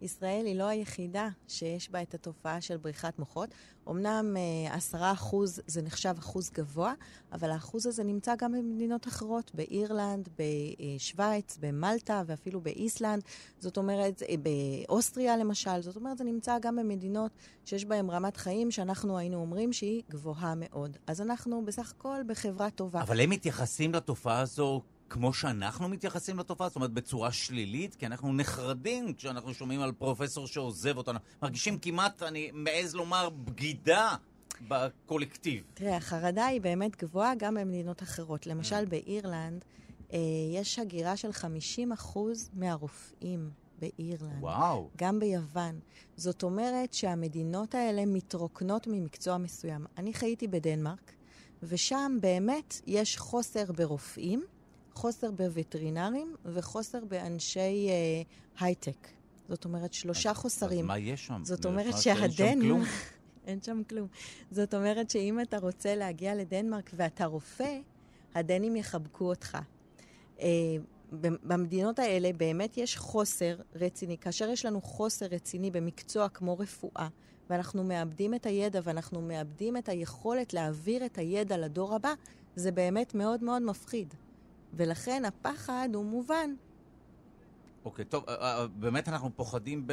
ישראל היא לא היחידה שיש בה את התופעה של בריחת מוחות. אמנם אה, עשרה אחוז זה נחשב אחוז גבוה, אבל האחוז הזה נמצא גם במדינות אחרות, באירלנד, בשוויץ, במלטה ואפילו באיסלנד. זאת אומרת, אה, באוסטריה למשל. זאת אומרת, זה נמצא גם במדינות שיש בהן רמת חיים שאנחנו היינו אומרים שהיא גבוהה מאוד. אז אנחנו בסך הכל בחברה טובה. אבל הם מתייחסים לתופעה הזו כמו שאנחנו מתייחסים לתופעה? זאת אומרת, בצורה שלילית? כי אנחנו נחרדים כשאנחנו שומעים על פרופסור שעוזב אותנו. מרגישים כמעט, אני מעז לומר, בגידה בקולקטיב. תראה, החרדה היא באמת גבוהה גם במדינות אחרות. למשל, באירלנד אה, יש הגירה של 50% מהרופאים באירלנד. וואו. גם ביוון. זאת אומרת שהמדינות האלה מתרוקנות ממקצוע מסוים. אני חייתי בדנמרק, ושם באמת יש חוסר ברופאים, חוסר בווטרינרים וחוסר באנשי אה, הייטק. זאת אומרת, שלושה אז- חוסרים. אז מה יש שם? זאת אומרת. כלום? [laughs] אין שם כלום. זאת אומרת שאם אתה רוצה להגיע לדנמרק ואתה רופא, הדנים יחבקו אותך. אה, במדינות האלה באמת יש חוסר רציני. כאשר יש לנו חוסר רציני במקצוע כמו רפואה, ואנחנו מאבדים את הידע ואנחנו מאבדים את היכולת להעביר את הידע לדור הבא, זה באמת מאוד מאוד מפחיד. ולכן הפחד הוא מובן. אוקיי, טוב, אה, אה, באמת אנחנו פוחדים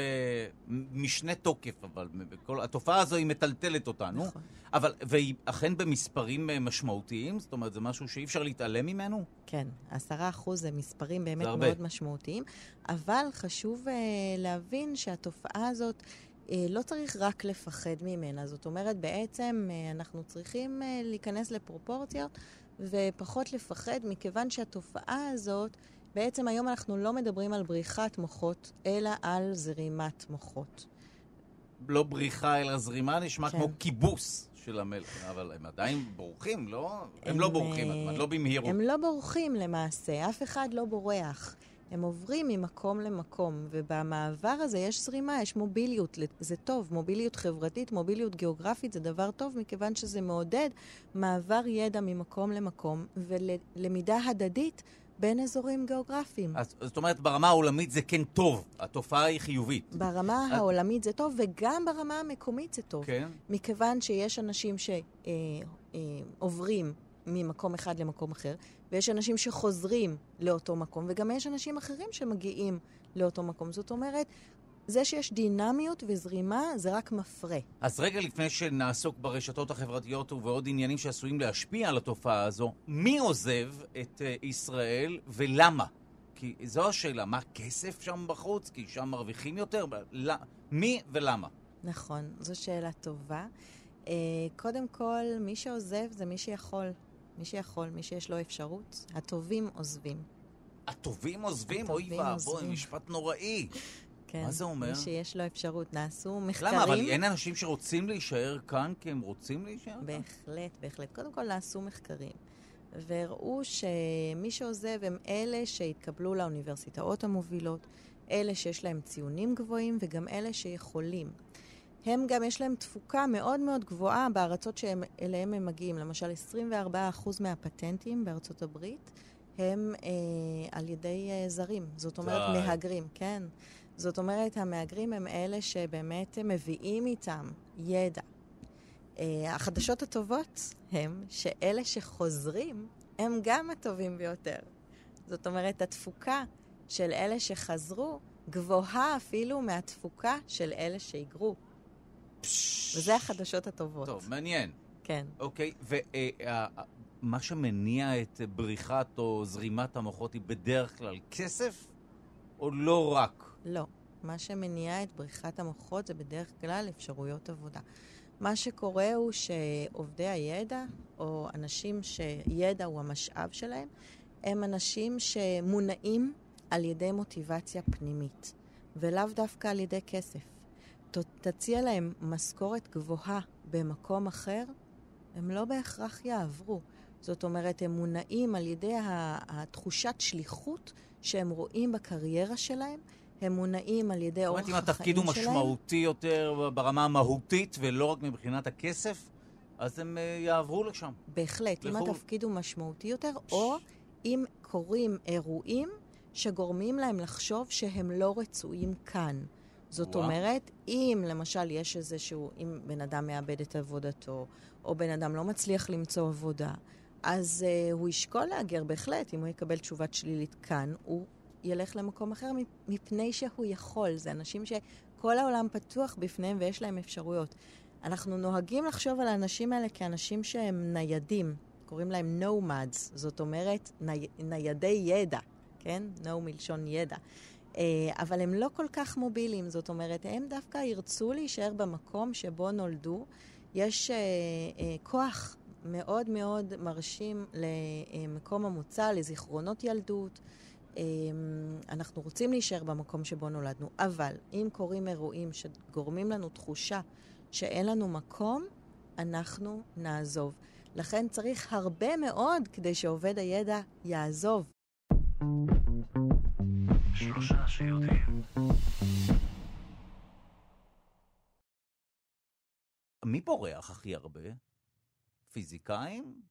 במשנה תוקף, אבל בכל, התופעה הזו היא מטלטלת אותנו. נכון. אבל, והיא אכן במספרים אה, משמעותיים? זאת אומרת, זה משהו שאי אפשר להתעלם ממנו? כן, עשרה אחוז זה מספרים באמת זה הרבה. מאוד משמעותיים, אבל חשוב uh, להבין שהתופעה הזאת, uh, לא צריך רק לפחד ממנה. זאת אומרת, בעצם uh, אנחנו צריכים uh, להיכנס לפרופורציות ופחות לפחד, מכיוון שהתופעה הזאת, בעצם היום אנחנו לא מדברים על בריחת מוחות, אלא על זרימת מוחות. לא בריחה אלא זרימה, נשמע כן. כמו כיבוס של המלך, אבל הם עדיין בורחים, לא? הם לא בורחים, אה, זאת אומרת, לא במהירות. הם לא בורחים למעשה, אף אחד לא בורח. הם עוברים ממקום למקום, ובמעבר הזה יש זרימה, יש מוביליות, זה טוב, מוביליות חברתית, מוביליות גיאוגרפית זה דבר טוב, מכיוון שזה מעודד מעבר ידע ממקום למקום, ולמידה הדדית בין אזורים גיאוגרפיים. אז, זאת אומרת, ברמה העולמית זה כן טוב, התופעה היא חיובית. ברמה אה- העולמית זה טוב, וגם ברמה המקומית זה טוב. כן? מכיוון שיש אנשים שעוברים ממקום אחד למקום אחר, ויש אנשים שחוזרים לאותו מקום, וגם יש אנשים אחרים שמגיעים לאותו מקום. זאת אומרת, זה שיש דינמיות וזרימה זה רק מפרה. אז רגע לפני שנעסוק ברשתות החברתיות ובעוד עניינים שעשויים להשפיע על התופעה הזו, מי עוזב את אה, ישראל ולמה? כי זו השאלה, מה כסף שם בחוץ? כי שם מרוויחים יותר? לא, מי ולמה? נכון, זו שאלה טובה. אה, קודם כל, מי שעוזב זה מי שיכול. מי שיכול, מי שיש לו אפשרות. הטובים עוזבים. הטובים עוזבים? אוי ואבוי. משפט נוראי. כן. מה זה אומר? מי שיש לו אפשרות. נעשו מחקרים... למה? אבל אין אנשים שרוצים להישאר כאן כי הם רוצים להישאר כאן? בהחלט, בהחלט. קודם כל נעשו מחקרים, והראו שמי שעוזב הם אלה שהתקבלו לאוניברסיטאות המובילות, אלה שיש להם ציונים גבוהים וגם אלה שיכולים. הם גם, יש להם תפוקה מאוד מאוד גבוהה בארצות שאליהם הם מגיעים. למשל, 24% מהפטנטים בארצות הברית הם אה, על ידי אה, זרים. זאת אומרת, די. מהגרים, כן. זאת אומרת, המהגרים הם אלה שבאמת מביאים איתם ידע. אה, החדשות הטובות הם שאלה שחוזרים הם גם הטובים ביותר. זאת אומרת, התפוקה של אלה שחזרו גבוהה אפילו מהתפוקה של אלה שהיגרו. וזה החדשות הטובות. טוב, מעניין. כן. אוקיי, ומה שמניע את בריחת או זרימת המוחות היא בדרך כלל כסף, או לא רק? לא. מה שמניע את בריחת המוחות זה בדרך כלל אפשרויות עבודה. מה שקורה הוא שעובדי הידע, או אנשים שידע הוא המשאב שלהם, הם אנשים שמונעים על ידי מוטיבציה פנימית, ולאו דווקא על ידי כסף. ת- תציע להם משכורת גבוהה במקום אחר, הם לא בהכרח יעברו. זאת אומרת, הם מונעים על ידי התחושת שליחות שהם רואים בקריירה שלהם, הם מונעים על ידי זאת אורח אומרת, החיים אם שלהם. התפקיד הוא משמעותי יותר ברמה המהותית ולא רק מבחינת הכסף, אז הם אה, יעברו לשם. בהחלט, אם לחו"ל. התפקיד הוא משמעותי יותר, או אם קורים אירועים שגורמים להם לחשוב שהם לא רצויים כאן. זאת וואו. אומרת, אם למשל יש איזשהו, אם בן אדם מאבד את עבודתו, או בן אדם לא מצליח למצוא עבודה, אז uh, הוא ישקול להגר בהחלט, אם הוא יקבל תשובה שלילית כאן, הוא ילך למקום אחר מפני שהוא יכול. זה אנשים שכל העולם פתוח בפניהם ויש להם אפשרויות. אנחנו נוהגים לחשוב על האנשים האלה כאנשים שהם ניידים, קוראים להם nomads, זאת אומרת ני, ניידי ידע, כן? no מלשון ידע. אה, אבל הם לא כל כך מובילים, זאת אומרת, הם דווקא ירצו להישאר במקום שבו נולדו. יש אה, אה, כוח מאוד מאוד מרשים למקום המוצא, לזיכרונות ילדות. אנחנו רוצים להישאר במקום שבו נולדנו, אבל אם קורים אירועים שגורמים לנו תחושה שאין לנו מקום, אנחנו נעזוב. לכן צריך הרבה מאוד כדי שעובד הידע יעזוב. שלושה שיודעים. מי בורח הכי הרבה? פיזיקאים?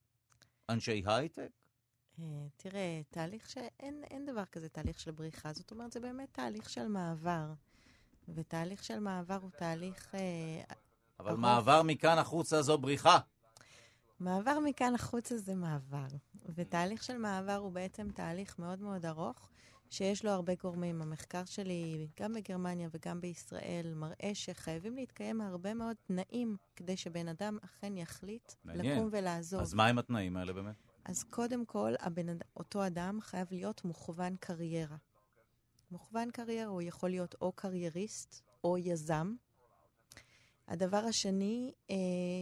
אנשי הייטק? אה, תראה, תהליך שאין אין דבר כזה תהליך של בריחה, זאת אומרת, זה באמת תהליך של מעבר. ותהליך של מעבר הוא תהליך... אה, אבל הרוב- מעבר מכאן החוצה זו בריחה. מעבר מכאן החוצה זה מעבר. ותהליך של מעבר הוא בעצם תהליך מאוד מאוד ארוך, שיש לו הרבה גורמים. המחקר שלי, גם בגרמניה וגם בישראל, מראה שחייבים להתקיים הרבה מאוד תנאים כדי שבן אדם אכן יחליט מעניין. לקום ולעזוב. אז מה הם התנאים האלה באמת? אז קודם כל, הבן, אותו אדם חייב להיות מוכוון קריירה. מוכוון קריירה הוא יכול להיות או קרייריסט או יזם. הדבר השני אה,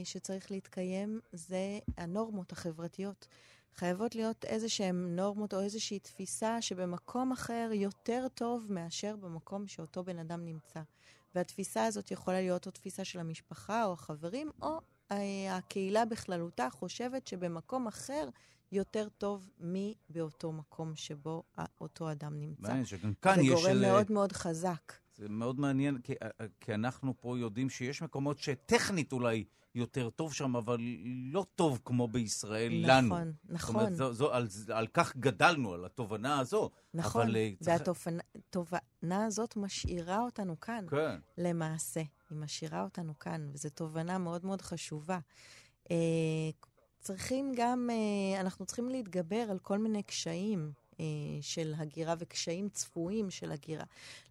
שצריך להתקיים זה הנורמות החברתיות. חייבות להיות איזה שהן נורמות או איזושהי תפיסה שבמקום אחר יותר טוב מאשר במקום שאותו בן אדם נמצא. והתפיסה הזאת יכולה להיות או תפיסה של המשפחה או החברים, או אה, הקהילה בכללותה חושבת שבמקום אחר יותר טוב מבאותו מקום שבו אותו אדם נמצא. מעניין שגם כאן זה. גורם איזה- מאוד מאוד חזק. זה מאוד מעניין, כי, כי אנחנו פה יודעים שיש מקומות שטכנית אולי יותר טוב שם, אבל לא טוב כמו בישראל לנו. נכון, זאת נכון, אומרת, זו, זו, על, על כך גדלנו, על התובנה הזו. נכון. אבל, אה, והתובנה הזאת משאירה אותנו כאן. כן. למעשה. היא משאירה אותנו כאן, וזו תובנה מאוד מאוד חשובה. אה, צריכים גם, אה, אנחנו צריכים להתגבר על כל מיני קשיים אה, של הגירה וקשיים צפויים של הגירה.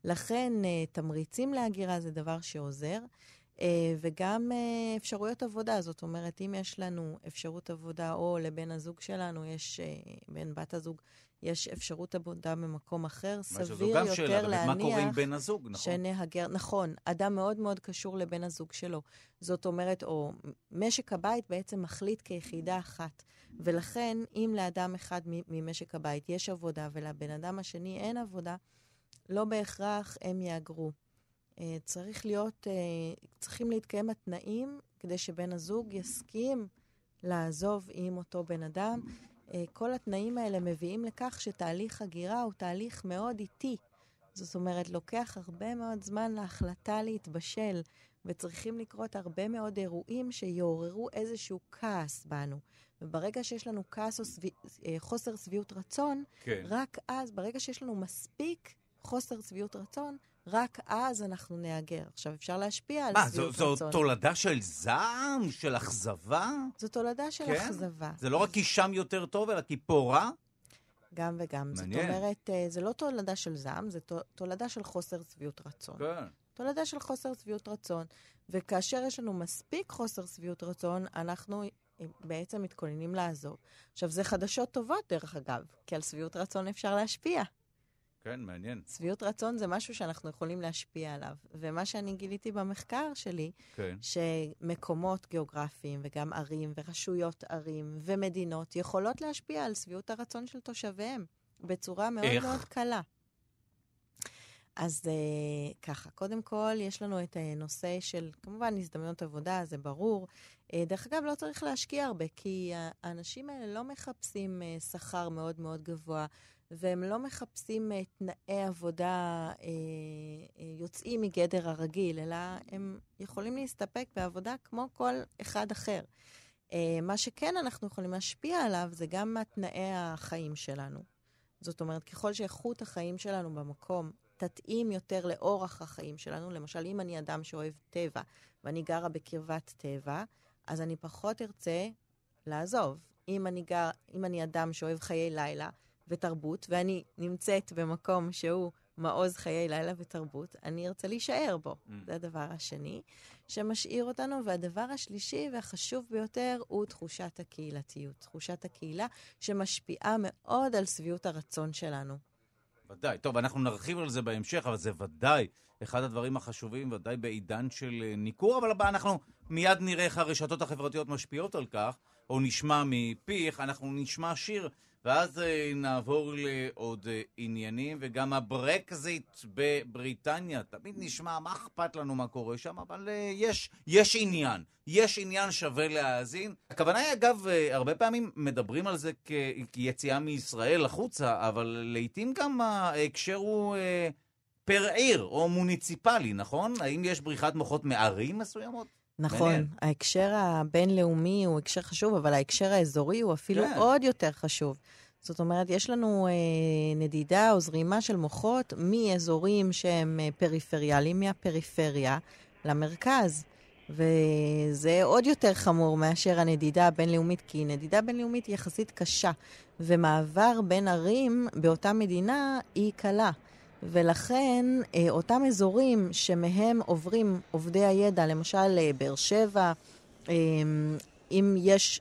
לכן אה, תמריצים להגירה זה דבר שעוזר. אה, וגם אה, אפשרויות עבודה, זאת אומרת, אם יש לנו אפשרות עבודה, או לבן הזוג שלנו יש, אה, בן בת הזוג, יש אפשרות עבודה במקום אחר, סביר יותר שאלה, באמת, מה קורה עם להניח בן הזוג, נכון? שנהגר, נכון, אדם מאוד מאוד קשור לבן הזוג שלו. זאת אומרת, או משק הבית בעצם מחליט כיחידה אחת. ולכן, אם לאדם אחד ממשק הבית יש עבודה ולבן אדם השני אין עבודה, לא בהכרח הם יהגרו. אה, צריך להיות, אה, צריכים להתקיים התנאים כדי שבן הזוג יסכים לעזוב עם אותו בן אדם. אה, כל התנאים האלה מביאים לכך שתהליך הגירה הוא תהליך מאוד איטי. זאת אומרת, לוקח הרבה מאוד זמן להחלטה להתבשל, וצריכים לקרות הרבה מאוד אירועים שיעוררו איזשהו כעס בנו. וברגע שיש לנו כעס או סבי, אה, חוסר שביעות רצון, כן. רק אז, ברגע שיש לנו מספיק חוסר שביעות רצון, רק אז אנחנו נהגר. עכשיו, אפשר להשפיע על מה, שביעות רצון. זו תולדה של זעם? של אכזבה? זו תולדה של כן? אכזבה. זה לא רק כי שם יותר טוב, אלא כי פה רע? גם וגם. מעניין. זאת אומרת, אה, זה לא תולדה של זעם, זה תו- תולדה של חוסר שביעות רצון. כן. תולדה של חוסר שביעות רצון. וכאשר יש לנו מספיק חוסר שביעות רצון, אנחנו אה, בעצם מתכוננים לעזוב. עכשיו, זה חדשות טובות, דרך אגב, כי על שביעות רצון אפשר להשפיע. כן, מעניין. שביעות רצון זה משהו שאנחנו יכולים להשפיע עליו. ומה שאני גיליתי במחקר שלי, כן. שמקומות גיאוגרפיים וגם ערים ורשויות ערים ומדינות יכולות להשפיע על שביעות הרצון של תושביהם בצורה מאוד איך? מאוד קלה. אז uh, ככה, קודם כל, יש לנו את הנושא של, כמובן, הזדמנות עבודה, זה ברור. Uh, דרך אגב, לא צריך להשקיע הרבה, כי האנשים האלה לא מחפשים uh, שכר מאוד מאוד גבוה, והם לא מחפשים uh, תנאי עבודה uh, uh, יוצאים מגדר הרגיל, אלא הם יכולים להסתפק בעבודה כמו כל אחד אחר. מה שכן אנחנו יכולים להשפיע עליו זה גם תנאי החיים שלנו. זאת אומרת, ככל שאיכות החיים שלנו במקום תתאים יותר לאורח החיים שלנו, למשל, אם אני אדם שאוהב טבע ואני גרה בקרבת טבע, אז אני פחות ארצה לעזוב. אם אני, גר, אם אני אדם שאוהב חיי לילה ותרבות, ואני נמצאת במקום שהוא מעוז חיי לילה ותרבות, אני ארצה להישאר בו. Mm. זה הדבר השני שמשאיר אותנו. והדבר השלישי והחשוב ביותר הוא תחושת הקהילתיות. תחושת הקהילה שמשפיעה מאוד על שביעות הרצון שלנו. ודאי. טוב, אנחנו נרחיב על זה בהמשך, אבל זה ודאי אחד הדברים החשובים, ודאי בעידן של אה, ניכור, אבל הבא, אנחנו מיד נראה איך הרשתות החברתיות משפיעות על כך, או נשמע מפיך, אנחנו נשמע שיר, ואז אה, נעבור לעוד אה, עניינים, וגם הברקזיט בבריטניה, תמיד נשמע מה אכפת לנו מה קורה שם, אבל אה, יש, יש עניין, יש עניין שווה להאזין. הכוונה היא, אגב, הרבה פעמים מדברים על זה כיציאה מישראל החוצה, אבל לעיתים גם ההקשר הוא פר עיר או מוניציפלי, נכון? האם יש בריחת מוחות מערים מסוימות? נכון, מעניין. ההקשר הבינלאומי הוא הקשר חשוב, אבל ההקשר האזורי הוא אפילו כן. עוד יותר חשוב. זאת אומרת, יש לנו אה, נדידה או זרימה של מוחות מאזורים שהם אה, פריפריאליים, מהפריפריה למרכז. וזה עוד יותר חמור מאשר הנדידה הבינלאומית, כי נדידה בינלאומית היא יחסית קשה, ומעבר בין ערים באותה מדינה היא קלה. ולכן אה, אותם אזורים שמהם עוברים עובדי הידע, למשל אה, באר שבע, אה, אם יש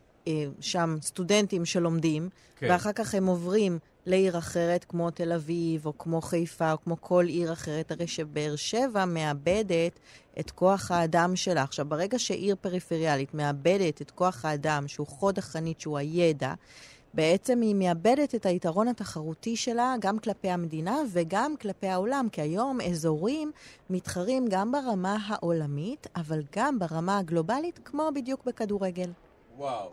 שם סטודנטים שלומדים, כן. ואחר כך הם עוברים לעיר אחרת, כמו תל אביב, או כמו חיפה, או כמו כל עיר אחרת, הרי שבאר שבע מאבדת את כוח האדם שלה. עכשיו, ברגע שעיר פריפריאלית מאבדת את כוח האדם, שהוא חוד החנית, שהוא הידע, בעצם היא מאבדת את היתרון התחרותי שלה גם כלפי המדינה וגם כלפי העולם, כי היום אזורים מתחרים גם ברמה העולמית, אבל גם ברמה הגלובלית, כמו בדיוק בכדורגל. וואו.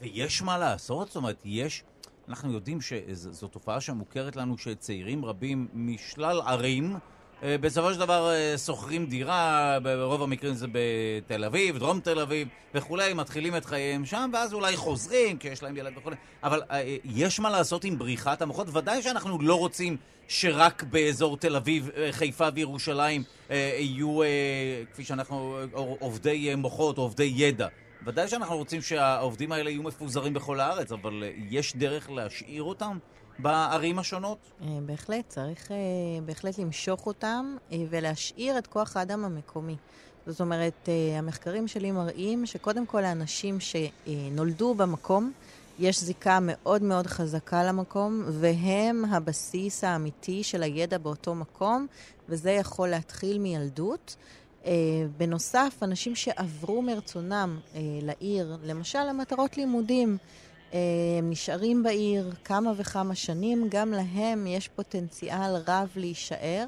ויש מה לעשות? זאת אומרת, יש... אנחנו יודעים שזו תופעה שמוכרת לנו שצעירים רבים משלל ערים בסופו של דבר אה, שוכרים דירה, ברוב המקרים זה בתל אביב, דרום תל אביב וכולי, מתחילים את חייהם שם, ואז אולי חוזרים, כי יש להם ילד וכולי. אבל אה, יש מה לעשות עם בריחת המוחות? ודאי שאנחנו לא רוצים שרק באזור תל אביב, חיפה וירושלים יהיו, כפי שאנחנו, עובדי מוחות עובדי ידע. ודאי שאנחנו רוצים שהעובדים האלה יהיו מפוזרים בכל הארץ, אבל יש דרך להשאיר אותם? בערים השונות? אה, בהחלט, צריך אה, בהחלט למשוך אותם אה, ולהשאיר את כוח האדם המקומי. זאת אומרת, המחקרים שלי מראים שקודם כל האנשים שנולדו במקום, יש זיקה מאוד מאוד חזקה למקום, והם הבסיס האמיתי של הידע באותו מקום, וזה יכול להתחיל מילדות. בנוסף, אנשים שעברו מרצונם לעיר, למשל למטרות לימודים, הם נשארים בעיר כמה וכמה שנים, גם להם יש פוטנציאל רב להישאר,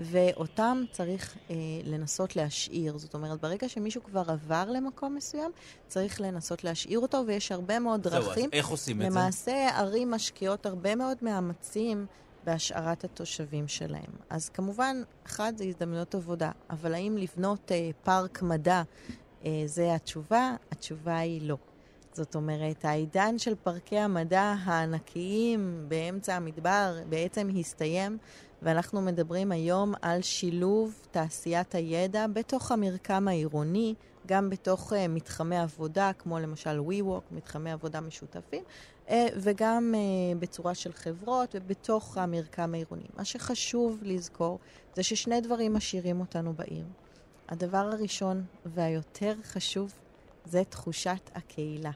ואותם צריך אה, לנסות להשאיר. זאת אומרת, ברגע שמישהו כבר עבר למקום מסוים, צריך לנסות להשאיר אותו, ויש הרבה מאוד זהו, דרכים. אז איך עושים את זה? למעשה, ערים משקיעות הרבה מאוד מאמצים בהשארת התושבים שלהם. אז כמובן, אחד זה הזדמנויות עבודה, אבל האם לבנות אה, פארק מדע אה, זה התשובה? התשובה היא לא. זאת אומרת, העידן של פארקי המדע הענקיים באמצע המדבר בעצם הסתיים, ואנחנו מדברים היום על שילוב תעשיית הידע בתוך המרקם העירוני, גם בתוך uh, מתחמי עבודה, כמו למשל WeWork, מתחמי עבודה משותפים, uh, וגם uh, בצורה של חברות ובתוך המרקם העירוני. מה שחשוב לזכור זה ששני דברים משאירים אותנו בעיר. הדבר הראשון והיותר חשוב זה תחושת הקהילה.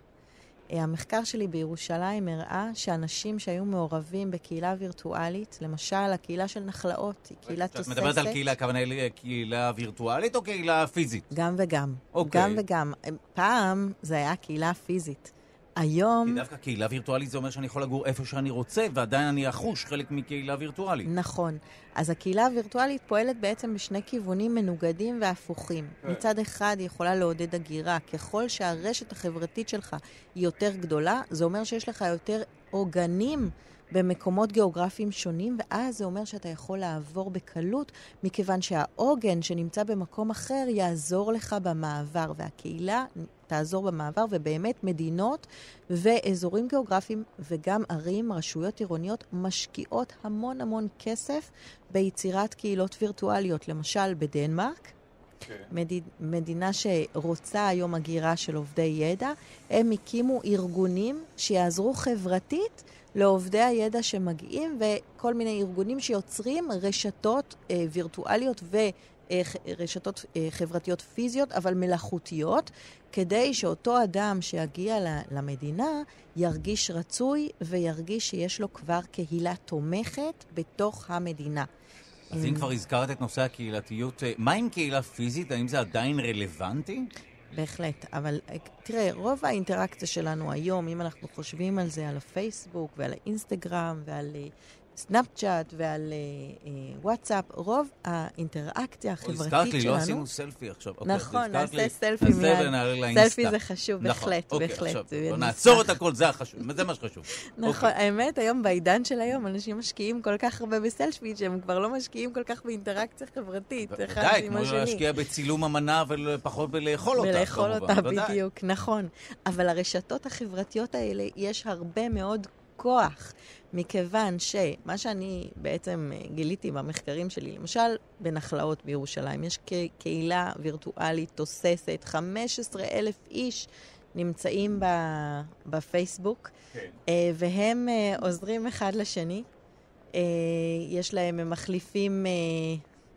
אה, המחקר שלי בירושלים הראה שאנשים שהיו מעורבים בקהילה וירטואלית, למשל הקהילה של נחלאות, היא קהילה תוססת. את מדברת על קהילה, הכוונה קהילה וירטואלית או קהילה פיזית? גם וגם. אוקיי. גם וגם. פעם זה היה קהילה פיזית. היום... כי דווקא קהילה וירטואלית זה אומר שאני יכול לגור איפה שאני רוצה, ועדיין אני אחוש חלק מקהילה וירטואלית. נכון. אז הקהילה הווירטואלית פועלת בעצם בשני כיוונים מנוגדים והפוכים. כן. מצד אחד היא יכולה לעודד הגירה. ככל שהרשת החברתית שלך היא יותר גדולה, זה אומר שיש לך יותר עוגנים במקומות גיאוגרפיים שונים, ואז זה אומר שאתה יכול לעבור בקלות, מכיוון שהעוגן שנמצא במקום אחר יעזור לך במעבר, והקהילה תעזור במעבר, ובאמת מדינות ואזורים גיאוגרפיים וגם ערים, רשויות עירוניות, משקיעות המון המון כסף ביצירת קהילות וירטואליות. למשל, בדנמרק, Okay. כן. מד... מדינה שרוצה היום הגירה של עובדי ידע, הם הקימו ארגונים שיעזרו חברתית לעובדי הידע שמגיעים, וכל מיני ארגונים שיוצרים רשתות אה, וירטואליות ורשתות אה, חברתיות פיזיות, אבל מלאכותיות, כדי שאותו אדם שיגיע למדינה ירגיש רצוי וירגיש שיש לו כבר קהילה תומכת בתוך המדינה. אז אם כבר הזכרת את נושא הקהילתיות, אה, מה עם קהילה פיזית? האם זה עדיין רלוונטי? בהחלט, אבל אה, תראה, רוב האינטראקציה שלנו היום, אם אנחנו חושבים על זה, על הפייסבוק ועל האינסטגרם ועל אה, סנאפצ'אט ועל אה, אה, וואטסאפ, רוב האינטראקציה החברתית שלנו... הזכרת לי, לא עשינו סלפי עכשיו. אוקיי, נכון, נעשה סלפי מיד. סלפי זה חשוב, בהחלט, נכון, בהחלט. עכשיו, נעצור את הכל, זה החשוב, זה מה שחשוב. [laughs] נכון, אוקיי. האמת, היום בעידן של היום, אנשים משקיעים כל כך הרבה בסלפי, שהם כבר לא משקיעים כל כך באינטראקציה חברתית, אחד עם השני. די, כמו להשקיע בצילום המנה ופחות בלאכול אותה, בלאכול אותה, בדיוק, נכון. אבל הרשתות החברתיות האלה, יש הרבה מאוד כוח. מכיוון שמה שאני בעצם אה, גיליתי במחקרים שלי, למשל בנחלאות בירושלים, יש קהילה וירטואלית תוססת, 15 אלף איש נמצאים בפייסבוק, כן. אה, והם אה, עוזרים אחד לשני. יש להם, הם מחליפים,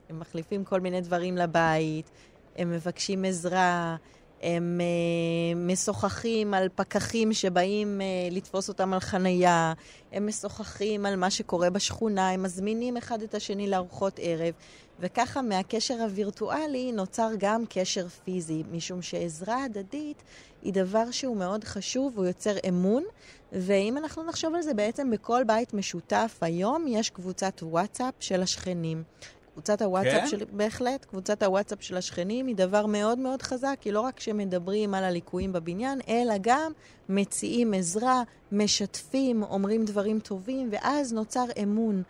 הם מחליפים כל מיני דברים לבית, הם מבקשים עזרה. הם אה, משוחחים על פקחים שבאים אה, לתפוס אותם על חנייה, הם משוחחים על מה שקורה בשכונה, הם מזמינים אחד את השני לארוחות ערב, וככה מהקשר הווירטואלי נוצר גם קשר פיזי, משום שעזרה הדדית היא דבר שהוא מאוד חשוב, הוא יוצר אמון, ואם אנחנו נחשוב על זה, בעצם בכל בית משותף היום יש קבוצת וואטסאפ של השכנים. קבוצת הוואטסאפ כן? של... בהחלט, קבוצת הוואטסאפ של השכנים היא דבר מאוד מאוד חזק, כי לא רק שמדברים על הליקויים בבניין, אלא גם מציעים עזרה, משתפים, אומרים דברים טובים, ואז נוצר אמון.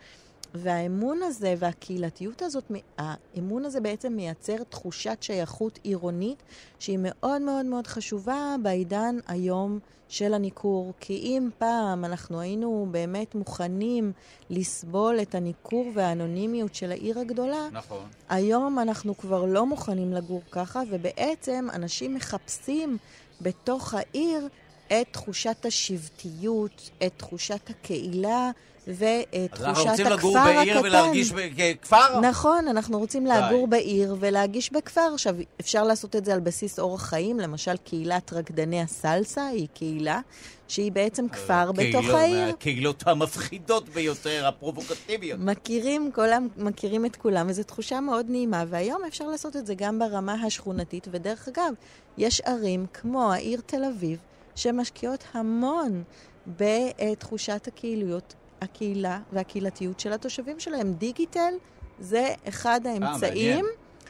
והאמון הזה והקהילתיות הזאת, האמון הזה בעצם מייצר תחושת שייכות עירונית שהיא מאוד מאוד מאוד חשובה בעידן היום של הניכור. כי אם פעם אנחנו היינו באמת מוכנים לסבול את הניכור והאנונימיות של העיר הגדולה, נכון. היום אנחנו כבר לא מוכנים לגור ככה, ובעצם אנשים מחפשים בתוך העיר את תחושת השבטיות, את תחושת הקהילה ואת אז אנחנו רוצים הכפר לגור הקטן. בעיר ולהרגיש ב- ככפר? נכון, אנחנו רוצים לגור די. בעיר ולהגיש בכפר. עכשיו, אפשר לעשות את זה על בסיס אורח חיים, למשל קהילת רקדני הסלסה היא קהילה שהיא בעצם כפר בתוך קהילות- העיר. מהקהילות המפחידות ביותר, הפרובוקטיביות. מכירים, כולם מכירים את כולם, וזו תחושה מאוד נעימה, והיום אפשר לעשות את זה גם ברמה השכונתית, ודרך אגב, יש ערים כמו העיר תל אביב, שמשקיעות המון בתחושת הקהיליות, הקהילה והקהילתיות של התושבים שלהם. דיגיטל זה אחד האמצעים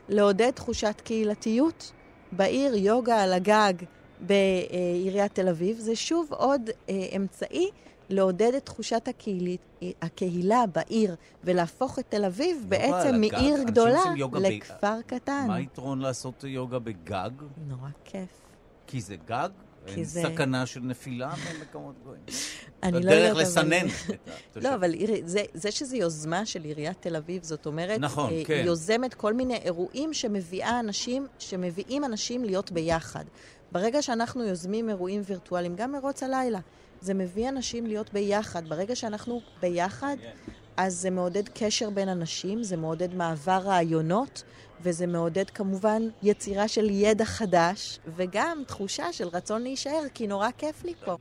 לעודד תחושת קהילתיות. בעיר יוגה על הגג בעיריית תל אביב, זה שוב עוד אה, אמצעי לעודד את תחושת הקהילית, הקהילה בעיר, ולהפוך את תל אביב בעצם הגג? מעיר אנשים גדולה יוגה ב- לכפר קטן. מה היתרון לעשות יוגה בגג? נורא כיף. כי זה גג? כי אין זה- סכנה של נפילה ממקומות גבוהים. [laughs] אני לא יודעת, אבל- לסנן. לא, אבל זה, שזה יוזמה של עיריית תל אביב, זאת אומרת, נכון, אה, כן. היא יוזמת כל מיני אירועים שמביאה אנשים, שמביאים אנשים להיות ביחד. ברגע שאנחנו יוזמים אירועים וירטואליים, גם מרוץ הלילה, זה מביא אנשים להיות ביחד. ברגע שאנחנו ביחד, אז זה מעודד קשר בין אנשים, זה מעודד מעבר רעיונות, וזה מעודד כמובן יצירה של ידע חדש, וגם תחושה של רצון להישאר, כי נורא כיף לי פה.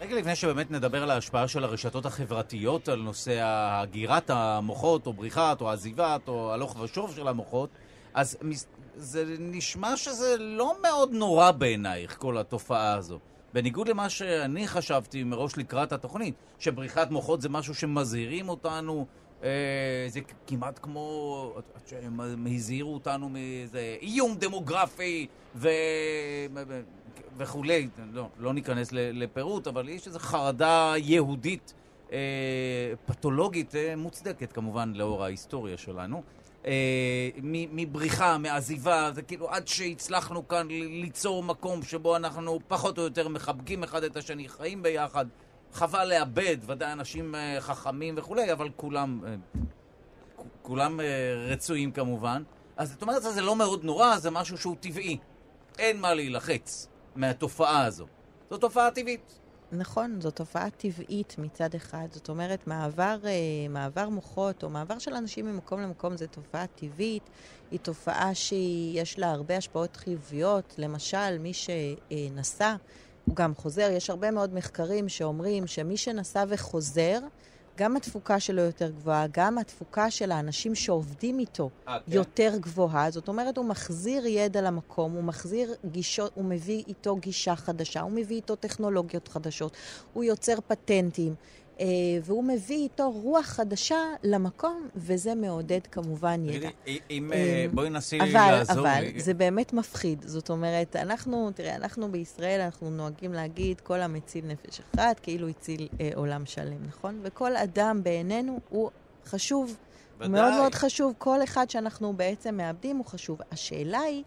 רגע לפני שבאמת נדבר על ההשפעה של הרשתות החברתיות על נושא הגירת המוחות, או בריחת, או עזיבת, או הלוך ושוב של המוחות, אז זה נשמע שזה לא מאוד נורא בעינייך, כל התופעה הזו. בניגוד למה שאני חשבתי מראש לקראת התוכנית, שבריחת מוחות זה משהו שמזהירים אותנו, אה, זה כמעט כמו, שהם הזהירו אותנו מאיזה איום דמוגרפי ו... וכולי, לא, לא ניכנס לפירוט, אבל יש איזו חרדה יהודית אה, פתולוגית אה, מוצדקת כמובן לאור ההיסטוריה שלנו. אה, מבריחה, מעזיבה, זה כאילו עד שהצלחנו כאן ליצור מקום שבו אנחנו פחות או יותר מחבקים אחד את השני, חיים ביחד. חבל לאבד, ודאי אנשים אה, חכמים וכולי, אבל כולם, אה, כולם רצויים כמובן. אז את אומרת, זה לא מאוד נורא, זה משהו שהוא טבעי. אין מה להילחץ מהתופעה הזו. זו תופעה טבעית. נכון, זו תופעה טבעית מצד אחד. זאת אומרת, מעבר, אה, מעבר מוחות או מעבר של אנשים ממקום למקום זו תופעה טבעית. היא תופעה שיש לה הרבה השפעות חיוביות. למשל, מי שנסע, הוא גם חוזר. יש הרבה מאוד מחקרים שאומרים שמי שנסע וחוזר, גם התפוקה שלו יותר גבוהה, גם התפוקה של האנשים שעובדים איתו אה, יותר גבוהה. זאת אומרת, הוא מחזיר ידע למקום, הוא מחזיר גישות, הוא מביא איתו גישה חדשה, הוא מביא איתו טכנולוגיות חדשות, הוא יוצר פטנטים, והוא מביא איתו רוח חדשה למקום, וזה מעודד כמובן ידע. אם אה, אה, בואי נסי אבל, לעזור אבל, לי. זה באמת מפחיד. זאת אומרת, אנחנו, תראה, אנחנו בישראל, אנחנו נוהגים להגיד, כל המציל נפש אחת, כאילו הציל אה, עולם שלם, נכון? וכל אדם בעינינו הוא חשוב. הוא מאוד ודאי. מאוד חשוב. כל אחד שאנחנו בעצם מאבדים הוא חשוב. השאלה היא,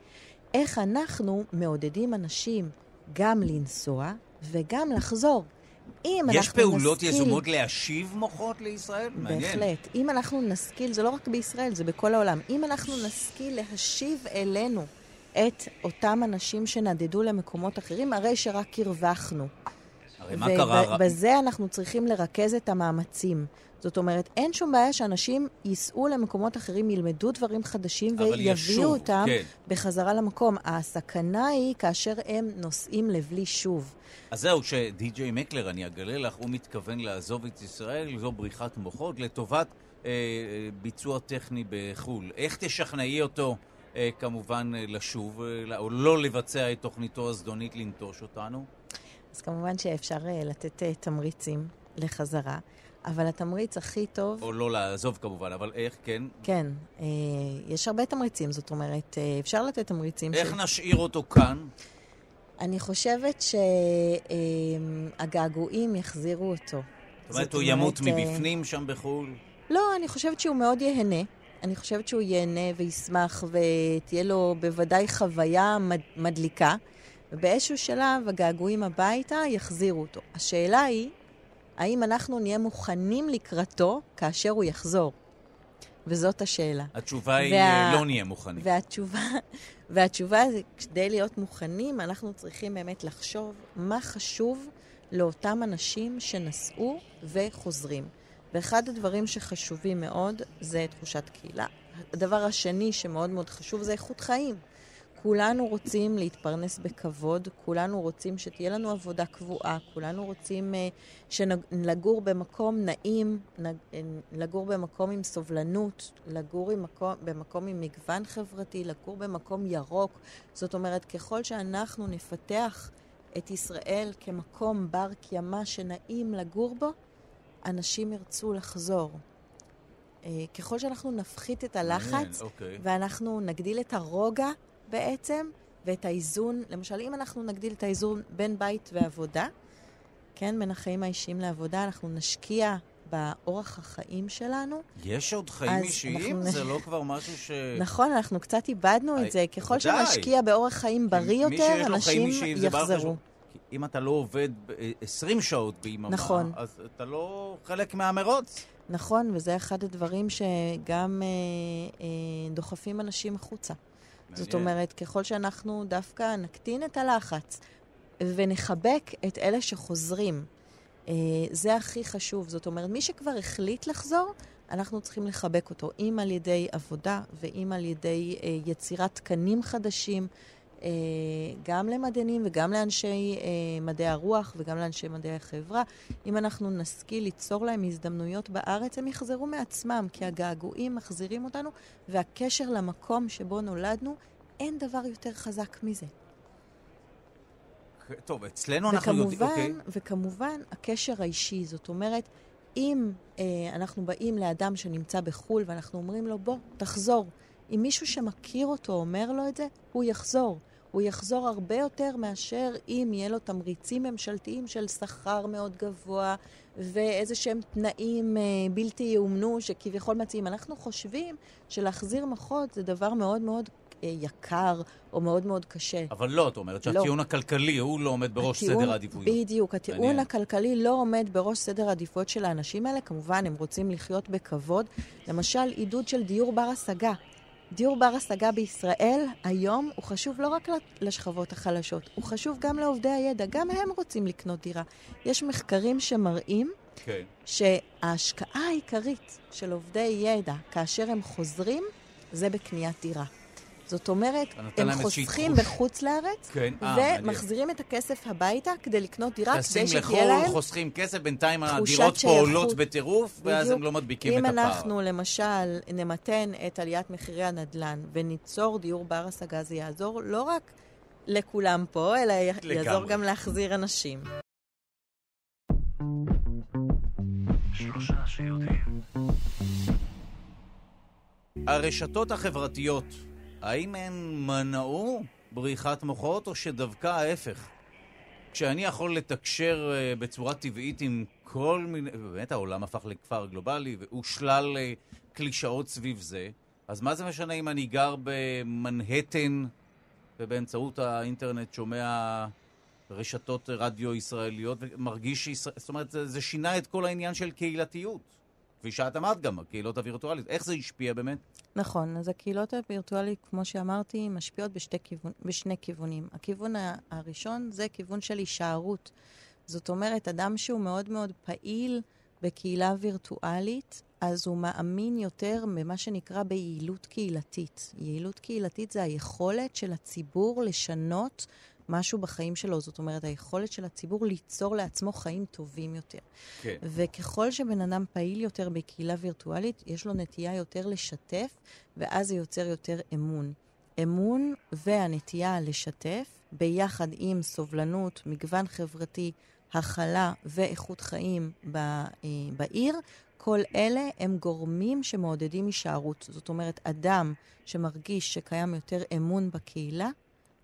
איך אנחנו מעודדים אנשים גם לנסוע וגם לחזור. אם יש אנחנו פעולות נשכיל... יזומות להשיב מוחות לישראל? מעניין. בהחלט. אם אנחנו נשכיל, זה לא רק בישראל, זה בכל העולם. אם אנחנו נשכיל להשיב אלינו את אותם אנשים שנדדו למקומות אחרים, הרי שרק הרווחנו. הרי מה קרה? ובזה אנחנו צריכים לרכז את המאמצים. זאת אומרת, אין שום בעיה שאנשים ייסעו למקומות אחרים, ילמדו דברים חדשים ויביאו ישוב, אותם כן. בחזרה למקום. הסכנה היא כאשר הם נוסעים לבלי שוב. אז זהו, שדי.ג'יי מקלר, אני אגלה לך, הוא מתכוון לעזוב את ישראל, זו בריחת מוחות, לטובת אה, אה, ביצוע טכני בחו"ל. איך תשכנעי אותו, אה, כמובן, אה, לשוב, אה, או לא לבצע את תוכניתו הזדונית לנטוש אותנו? אז כמובן שאפשר אה, לתת אה, תמריצים לחזרה, אבל התמריץ הכי טוב... או לא לעזוב כמובן, אבל איך, כן? כן, אה, יש הרבה תמריצים, זאת אומרת, אה, אפשר לתת תמריצים. איך של- נשאיר אותו כאן? אני חושבת שהגעגועים יחזירו אותו. זאת אומרת, הוא ימות אה, מבפנים שם בחו"ל? לא, אני חושבת שהוא מאוד ייהנה. אני חושבת שהוא ייהנה וישמח, ותהיה לו בוודאי חוויה מד- מדליקה. ובאיזשהו שלב הגעגועים הביתה יחזירו אותו. השאלה היא, האם אנחנו נהיה מוכנים לקראתו כאשר הוא יחזור? וזאת השאלה. התשובה היא, וה- אה, לא נהיה מוכנים. והתשובה, [laughs] והתשובה זה, כדי להיות מוכנים, אנחנו צריכים באמת לחשוב מה חשוב לאותם אנשים שנסעו וחוזרים. ואחד הדברים שחשובים מאוד זה תחושת קהילה. הדבר השני שמאוד מאוד חשוב זה איכות חיים. כולנו רוצים להתפרנס בכבוד, כולנו רוצים שתהיה לנו עבודה קבועה, כולנו רוצים uh, לגור במקום נעים, נג, אה, לגור במקום עם סובלנות, לגור עם מקום, במקום עם מגוון חברתי, לגור במקום ירוק. זאת אומרת, ככל שאנחנו נפתח את ישראל כמקום בר קיימא שנעים לגור בו, אנשים ירצו לחזור. Uh, ככל שאנחנו נפחית את הלחץ, מעניין, אוקיי. ואנחנו נגדיל את הרוגע בעצם, ואת האיזון, למשל, אם אנחנו נגדיל את האיזון בין בית ועבודה, כן, בין החיים האישיים לעבודה, אנחנו נשקיע באורח החיים שלנו. יש עוד חיים אישיים? אנחנו- זה לא כבר משהו ש... נכון, אנחנו קצת איבדנו אה, את זה. ככל ודאי. שנשקיע באורח חיים בריא יותר, אנשים אישיים יחזרו. אם אתה לא עובד ב- 20 שעות ביממה, נכון. אז אתה לא חלק מהמרוץ. נכון, וזה אחד הדברים שגם אה, אה, דוחפים אנשים החוצה. זאת מעניין. אומרת, ככל שאנחנו דווקא נקטין את הלחץ ונחבק את אלה שחוזרים, אה, זה הכי חשוב. זאת אומרת, מי שכבר החליט לחזור, אנחנו צריכים לחבק אותו, אם על ידי עבודה ואם על ידי אה, יצירת תקנים חדשים, גם למדענים וגם לאנשי אה, מדעי הרוח וגם לאנשי מדעי החברה. אם אנחנו נשכיל ליצור להם הזדמנויות בארץ, הם יחזרו מעצמם, כי הגעגועים מחזירים אותנו, והקשר למקום שבו נולדנו, אין דבר יותר חזק מזה. טוב, אצלנו אנחנו יודעים... וכמובן, אוקיי. וכמובן, הקשר האישי. זאת אומרת, אם אה, אנחנו באים לאדם שנמצא בחו"ל ואנחנו אומרים לו, בוא, תחזור. אם מישהו שמכיר אותו אומר לו את זה, הוא יחזור. הוא יחזור הרבה יותר מאשר אם יהיה לו תמריצים ממשלתיים של שכר מאוד גבוה ואיזה שהם תנאים אה, בלתי יאומנו שכביכול מציעים. אנחנו חושבים שלהחזיר מוחות זה דבר מאוד מאוד אה, יקר או מאוד מאוד קשה. אבל לא, את אומרת לא. שהטיעון הכלכלי, הוא לא עומד בראש הטיעון- סדר העדיפויות. בדיוק. הטיעון מעניין. הכלכלי לא עומד בראש סדר העדיפויות של האנשים האלה. כמובן, הם רוצים לחיות בכבוד. למשל, עידוד של דיור בר-השגה. דיור בר-השגה בישראל היום הוא חשוב לא רק לשכבות החלשות, הוא חשוב גם לעובדי הידע. גם הם רוצים לקנות דירה. יש מחקרים שמראים כן. שההשקעה העיקרית של עובדי ידע כאשר הם חוזרים, זה בקניית דירה. זאת אומרת, הם חוסכים בחוץ לארץ, כן, אה. ומחזירים את הכסף הביתה כדי לקנות דירה, כדי שתהיה לחו"ל, להם חוסכים כסף, בינתיים תחושת הדירות פה שייכות. עולות בטירוף, ואז. הם לא מדביקים אם את הפער. אנחנו למשל נמתן את עליית מחירי הנדל"ן וניצור דיור בר השגה, זה יעזור לא רק לכולם פה, אלא לגמרי. יעזור גם להחזיר אנשים. שלושה שיודעים. הרשתות החברתיות, האם הן מנעו בריחת מוחות, או שדווקא ההפך? כשאני יכול לתקשר אה, בצורה טבעית עם כל מיני... באמת העולם הפך לכפר גלובלי, ושלל אה, קלישאות סביב זה, אז מה זה משנה אם אני גר במנהטן ובאמצעות האינטרנט שומע רשתות רדיו ישראליות ומרגיש שישראל... זאת אומרת, זה שינה את כל העניין של קהילתיות. כפי שאת אמרת גם, הקהילות הווירטואליות. איך זה השפיע באמת? נכון, אז הקהילות הווירטואליות, כמו שאמרתי, משפיעות כיוון, בשני כיוונים. הכיוון הראשון זה כיוון של הישארות. זאת אומרת, אדם שהוא מאוד מאוד פעיל בקהילה וירטואלית, אז הוא מאמין יותר במה שנקרא ביעילות קהילתית. יעילות קהילתית זה היכולת של הציבור לשנות משהו בחיים שלו. זאת אומרת, היכולת של הציבור ליצור לעצמו חיים טובים יותר. כן. וככל שבן אדם פעיל יותר בקהילה וירטואלית, יש לו נטייה יותר לשתף, ואז זה יוצר יותר אמון. אמון והנטייה לשתף, ביחד עם סובלנות, מגוון חברתי, הכלה ואיכות חיים ב, אה, בעיר, כל אלה הם גורמים שמעודדים הישארות. זאת אומרת, אדם שמרגיש שקיים יותר אמון בקהילה,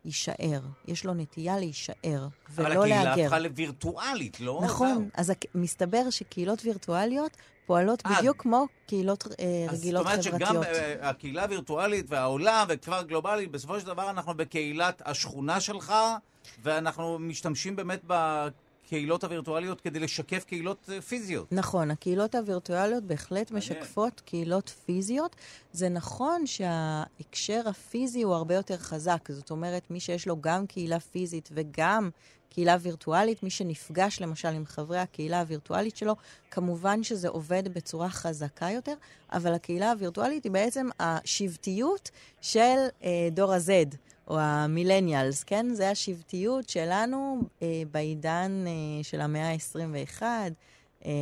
יישאר. יש לו נטייה להישאר, ולא להגר. אבל הקהילה הפכה לווירטואלית, לא? נכון. אז מסתבר שקהילות וירטואליות פועלות אה, בדיוק כמו קהילות אה, רגילות זאת אומרת חברתיות. שגם אה, הקהילה הווירטואלית והעולם וכפר גלובלי, בסופו של דבר אנחנו בקהילת השכונה שלך, ואנחנו משתמשים באמת בקהילות הווירטואליות כדי לשקף קהילות אה, פיזיות. נכון, הקהילות הווירטואליות בהחלט. משקפות קהילות פיזיות. זה נכון שההקשר הפיזי הוא הרבה יותר חזק. זאת אומרת, מי שיש לו גם קהילה פיזית וגם קהילה וירטואלית, מי שנפגש למשל עם חברי הקהילה הווירטואלית שלו, כמובן שזה עובד בצורה חזקה יותר, אבל הקהילה הווירטואלית היא בעצם השבטיות של אה, דור ה-Z. או המילניאלס, כן? זה השבטיות שלנו אה, בעידן אה, של המאה ה-21, אה,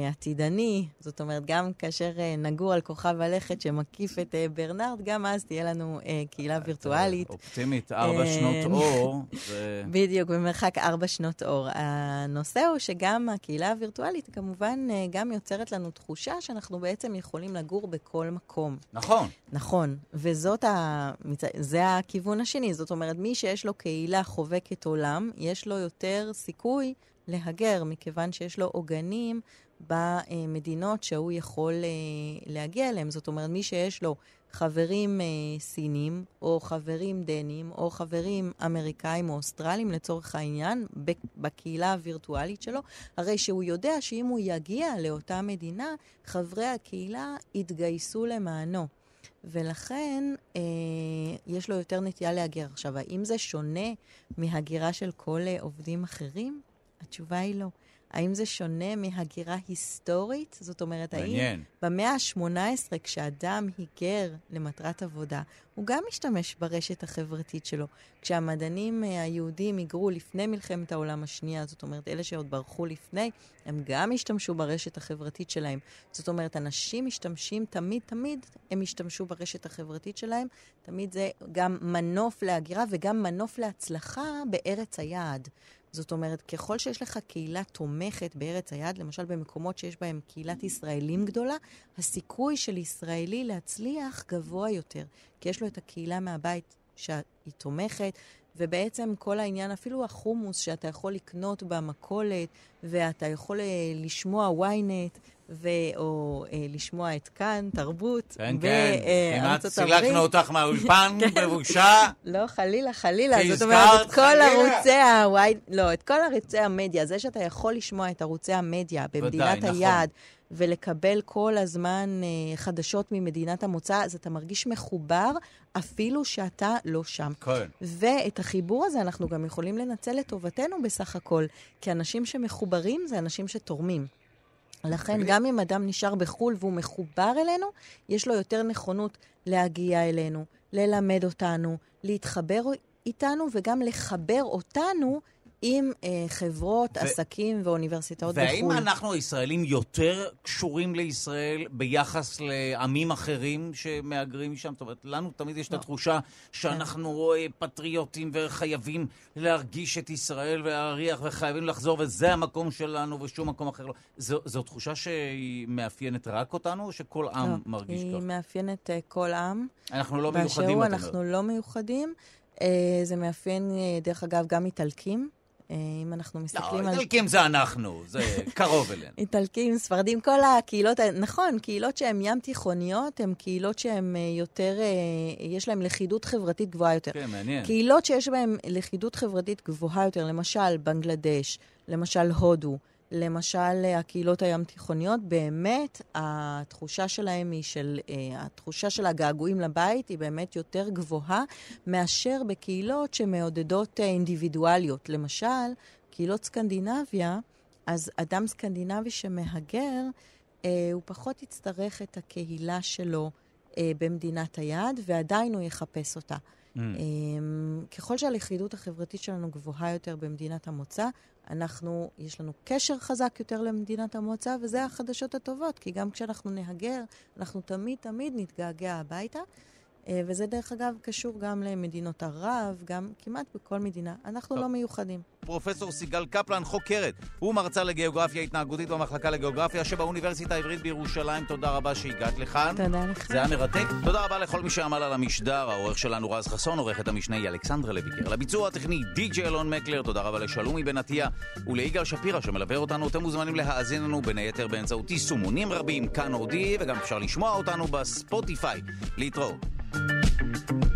עתידני. זאת אומרת, גם כאשר אה, נגור על כוכב הלכת שמקיף את אה, ברנרד, גם אז תהיה לנו אה, קהילה וירטואלית. אופטימית, ארבע אה, שנות [laughs] אור. זה... בדיוק, במרחק ארבע שנות אור. הנושא הוא שגם הקהילה הווירטואלית כמובן אה, גם יוצרת לנו תחושה שאנחנו בעצם יכולים לגור בכל מקום. נכון. נכון, וזאת ה... זה הכיוון השני. זאת אומרת, מי שיש לו קהילה חובקת עולם, יש לו יותר סיכוי להגר, מכיוון שיש לו עוגנים במדינות שהוא יכול אה, להגיע אליהם. זאת אומרת, מי שיש לו חברים אה, סינים, או חברים דנים, או חברים אמריקאים או אוסטרלים, לצורך העניין, בק- בקהילה הווירטואלית שלו, הרי שהוא יודע שאם הוא יגיע לאותה מדינה, חברי הקהילה יתגייסו למענו. ולכן אה, יש לו יותר נטייה להגר. עכשיו, האם זה שונה מהגירה של כל אה, עובדים אחרים? התשובה היא לא. האם זה שונה מהגירה היסטורית? זאת אומרת, האם מעניין. במאה ה-18, כשאדם היגר למטרת עבודה, הוא גם משתמש ברשת החברתית שלו. כשהמדענים אה, היהודים היגרו לפני מלחמת העולם השנייה, זאת אומרת, אלה שעוד ברחו לפני, הם גם השתמשו ברשת החברתית שלהם. זאת אומרת, אנשים משתמשים תמיד, תמיד הם השתמשו ברשת החברתית שלהם. תמיד זה גם מנוף להגירה וגם מנוף להצלחה בארץ היעד. זאת אומרת, ככל שיש לך קהילה תומכת בארץ היעד, למשל במקומות שיש בהם קהילת ישראלים גדולה, הסיכוי של ישראלי להצליח גבוה יותר. כי יש לו את הקהילה מהבית שהיא תומכת, ובעצם כל העניין, אפילו החומוס שאתה יכול לקנות במכולת, ואתה יכול אה, לשמוע ynet. או אה, לשמוע את כאן, תרבות, כן, כן. כמעט בארצות סילקנו. אותך מהאולפן [laughs] בבושה. לא, חלילה, חלילה. זאת אומרת, את כל חלילה. ערוצי הוואי... לא, את כל ערוצי המדיה. זה שאתה יכול לשמוע את ערוצי המדיה במדינת נכון. היעד, ולקבל כל הזמן אה, חדשות ממדינת המוצא, אז אתה מרגיש מחובר, אפילו שאתה לא שם. כן. ואת החיבור הזה אנחנו גם יכולים לנצל לטובתנו בסך הכל, כי אנשים שמחוברים זה אנשים שתורמים. לכן, תגידי- גם אם אדם נשאר בחו"ל והוא מחובר אלינו, יש לו יותר נכונות להגיע אלינו, ללמד אותנו, להתחבר איתנו וגם לחבר אותנו עם אה, חברות, ו- עסקים ואוניברסיטאות והאם בחו"ל. אנחנו הישראלים יותר קשורים לישראל ביחס לעמים אחרים שמהגרים משם? זאת אומרת, לנו תמיד יש את לא. התחושה שאנחנו אה, פטריוטים וחייבים להרגיש את ישראל ולהריח וחייבים לחזור, וזה המקום שלנו ושום מקום אחר לא. זו, זו תחושה שהיא מאפיינת רק אותנו, או שכל עם לא, מרגיש היא כך? מאפיינת אה, כל עם. אנחנו לא באשר מיוחדים, הוא, את אומרת. אנחנו לא מיוחדים. אה, זה מאפיין, אה, דרך אגב, גם איטלקים. אה, אם אנחנו מסתכלים לא, על... איטלקים זה אנחנו, זה קרוב אלינו. [laughs] איטלקים, ספרדים, כל הקהילות, נכון, קהילות שהן ים תיכוניות, הן קהילות שהן אה, יותר, אה, יש להן לכידות חברתית גבוהה יותר. כן, מעניין. קהילות שיש בהן לכידות חברתית גבוהה יותר, למשל בנגלדש, למשל הודו, למשל אה, הקהילות הים תיכוניות, באמת התחושה שלהם היא של, אה, התחושה של הגעגועים לבית היא באמת יותר גבוהה מאשר בקהילות שמעודדות אה, אינדיבידואליות. למשל, קהילות סקנדינביה, אז אדם סקנדינבי שמהגר, אה, הוא פחות יצטרך את הקהילה שלו אה, במדינת היעד, ועדיין הוא יחפש אותה. Mm. אה, ככל שהלכידות החברתית שלנו גבוהה יותר במדינת המוצא, אנחנו, יש לנו קשר חזק יותר למדינת המוצא, וזה החדשות הטובות, כי גם כשאנחנו נהגר, אנחנו תמיד תמיד נתגעגע הביתה. אה, וזה דרך אגב קשור גם למדינות ערב, גם כמעט בכל מדינה. אנחנו טוב. לא מיוחדים. פרופסור סיגל קפלן חוקרת. הוא מרצה לגיאוגרפיה התנהגותית במחלקה לגיאוגרפיה שבאוניברסיטה העברית בירושלים. תודה רבה שהגעת לכאן. תודה לך. זה היה מרתק. תודה רבה לכל מי שעמל על המשדר. העורך שלנו רז חסון, עורכת המשנה היא אלכסנדרה לויקר. לביצוע הטכני די.ג'י אלון מקלר. תודה רבה לשלומי בן עטיה וליגאל שפירא שמלווה אותנו. אתם מוזמנים להאזין לנו בין היתר באמצעות יישומונים רבים, כאן אודי, וגם אפשר לשמוע אותנו בספוטיפיי. להתראות. thank you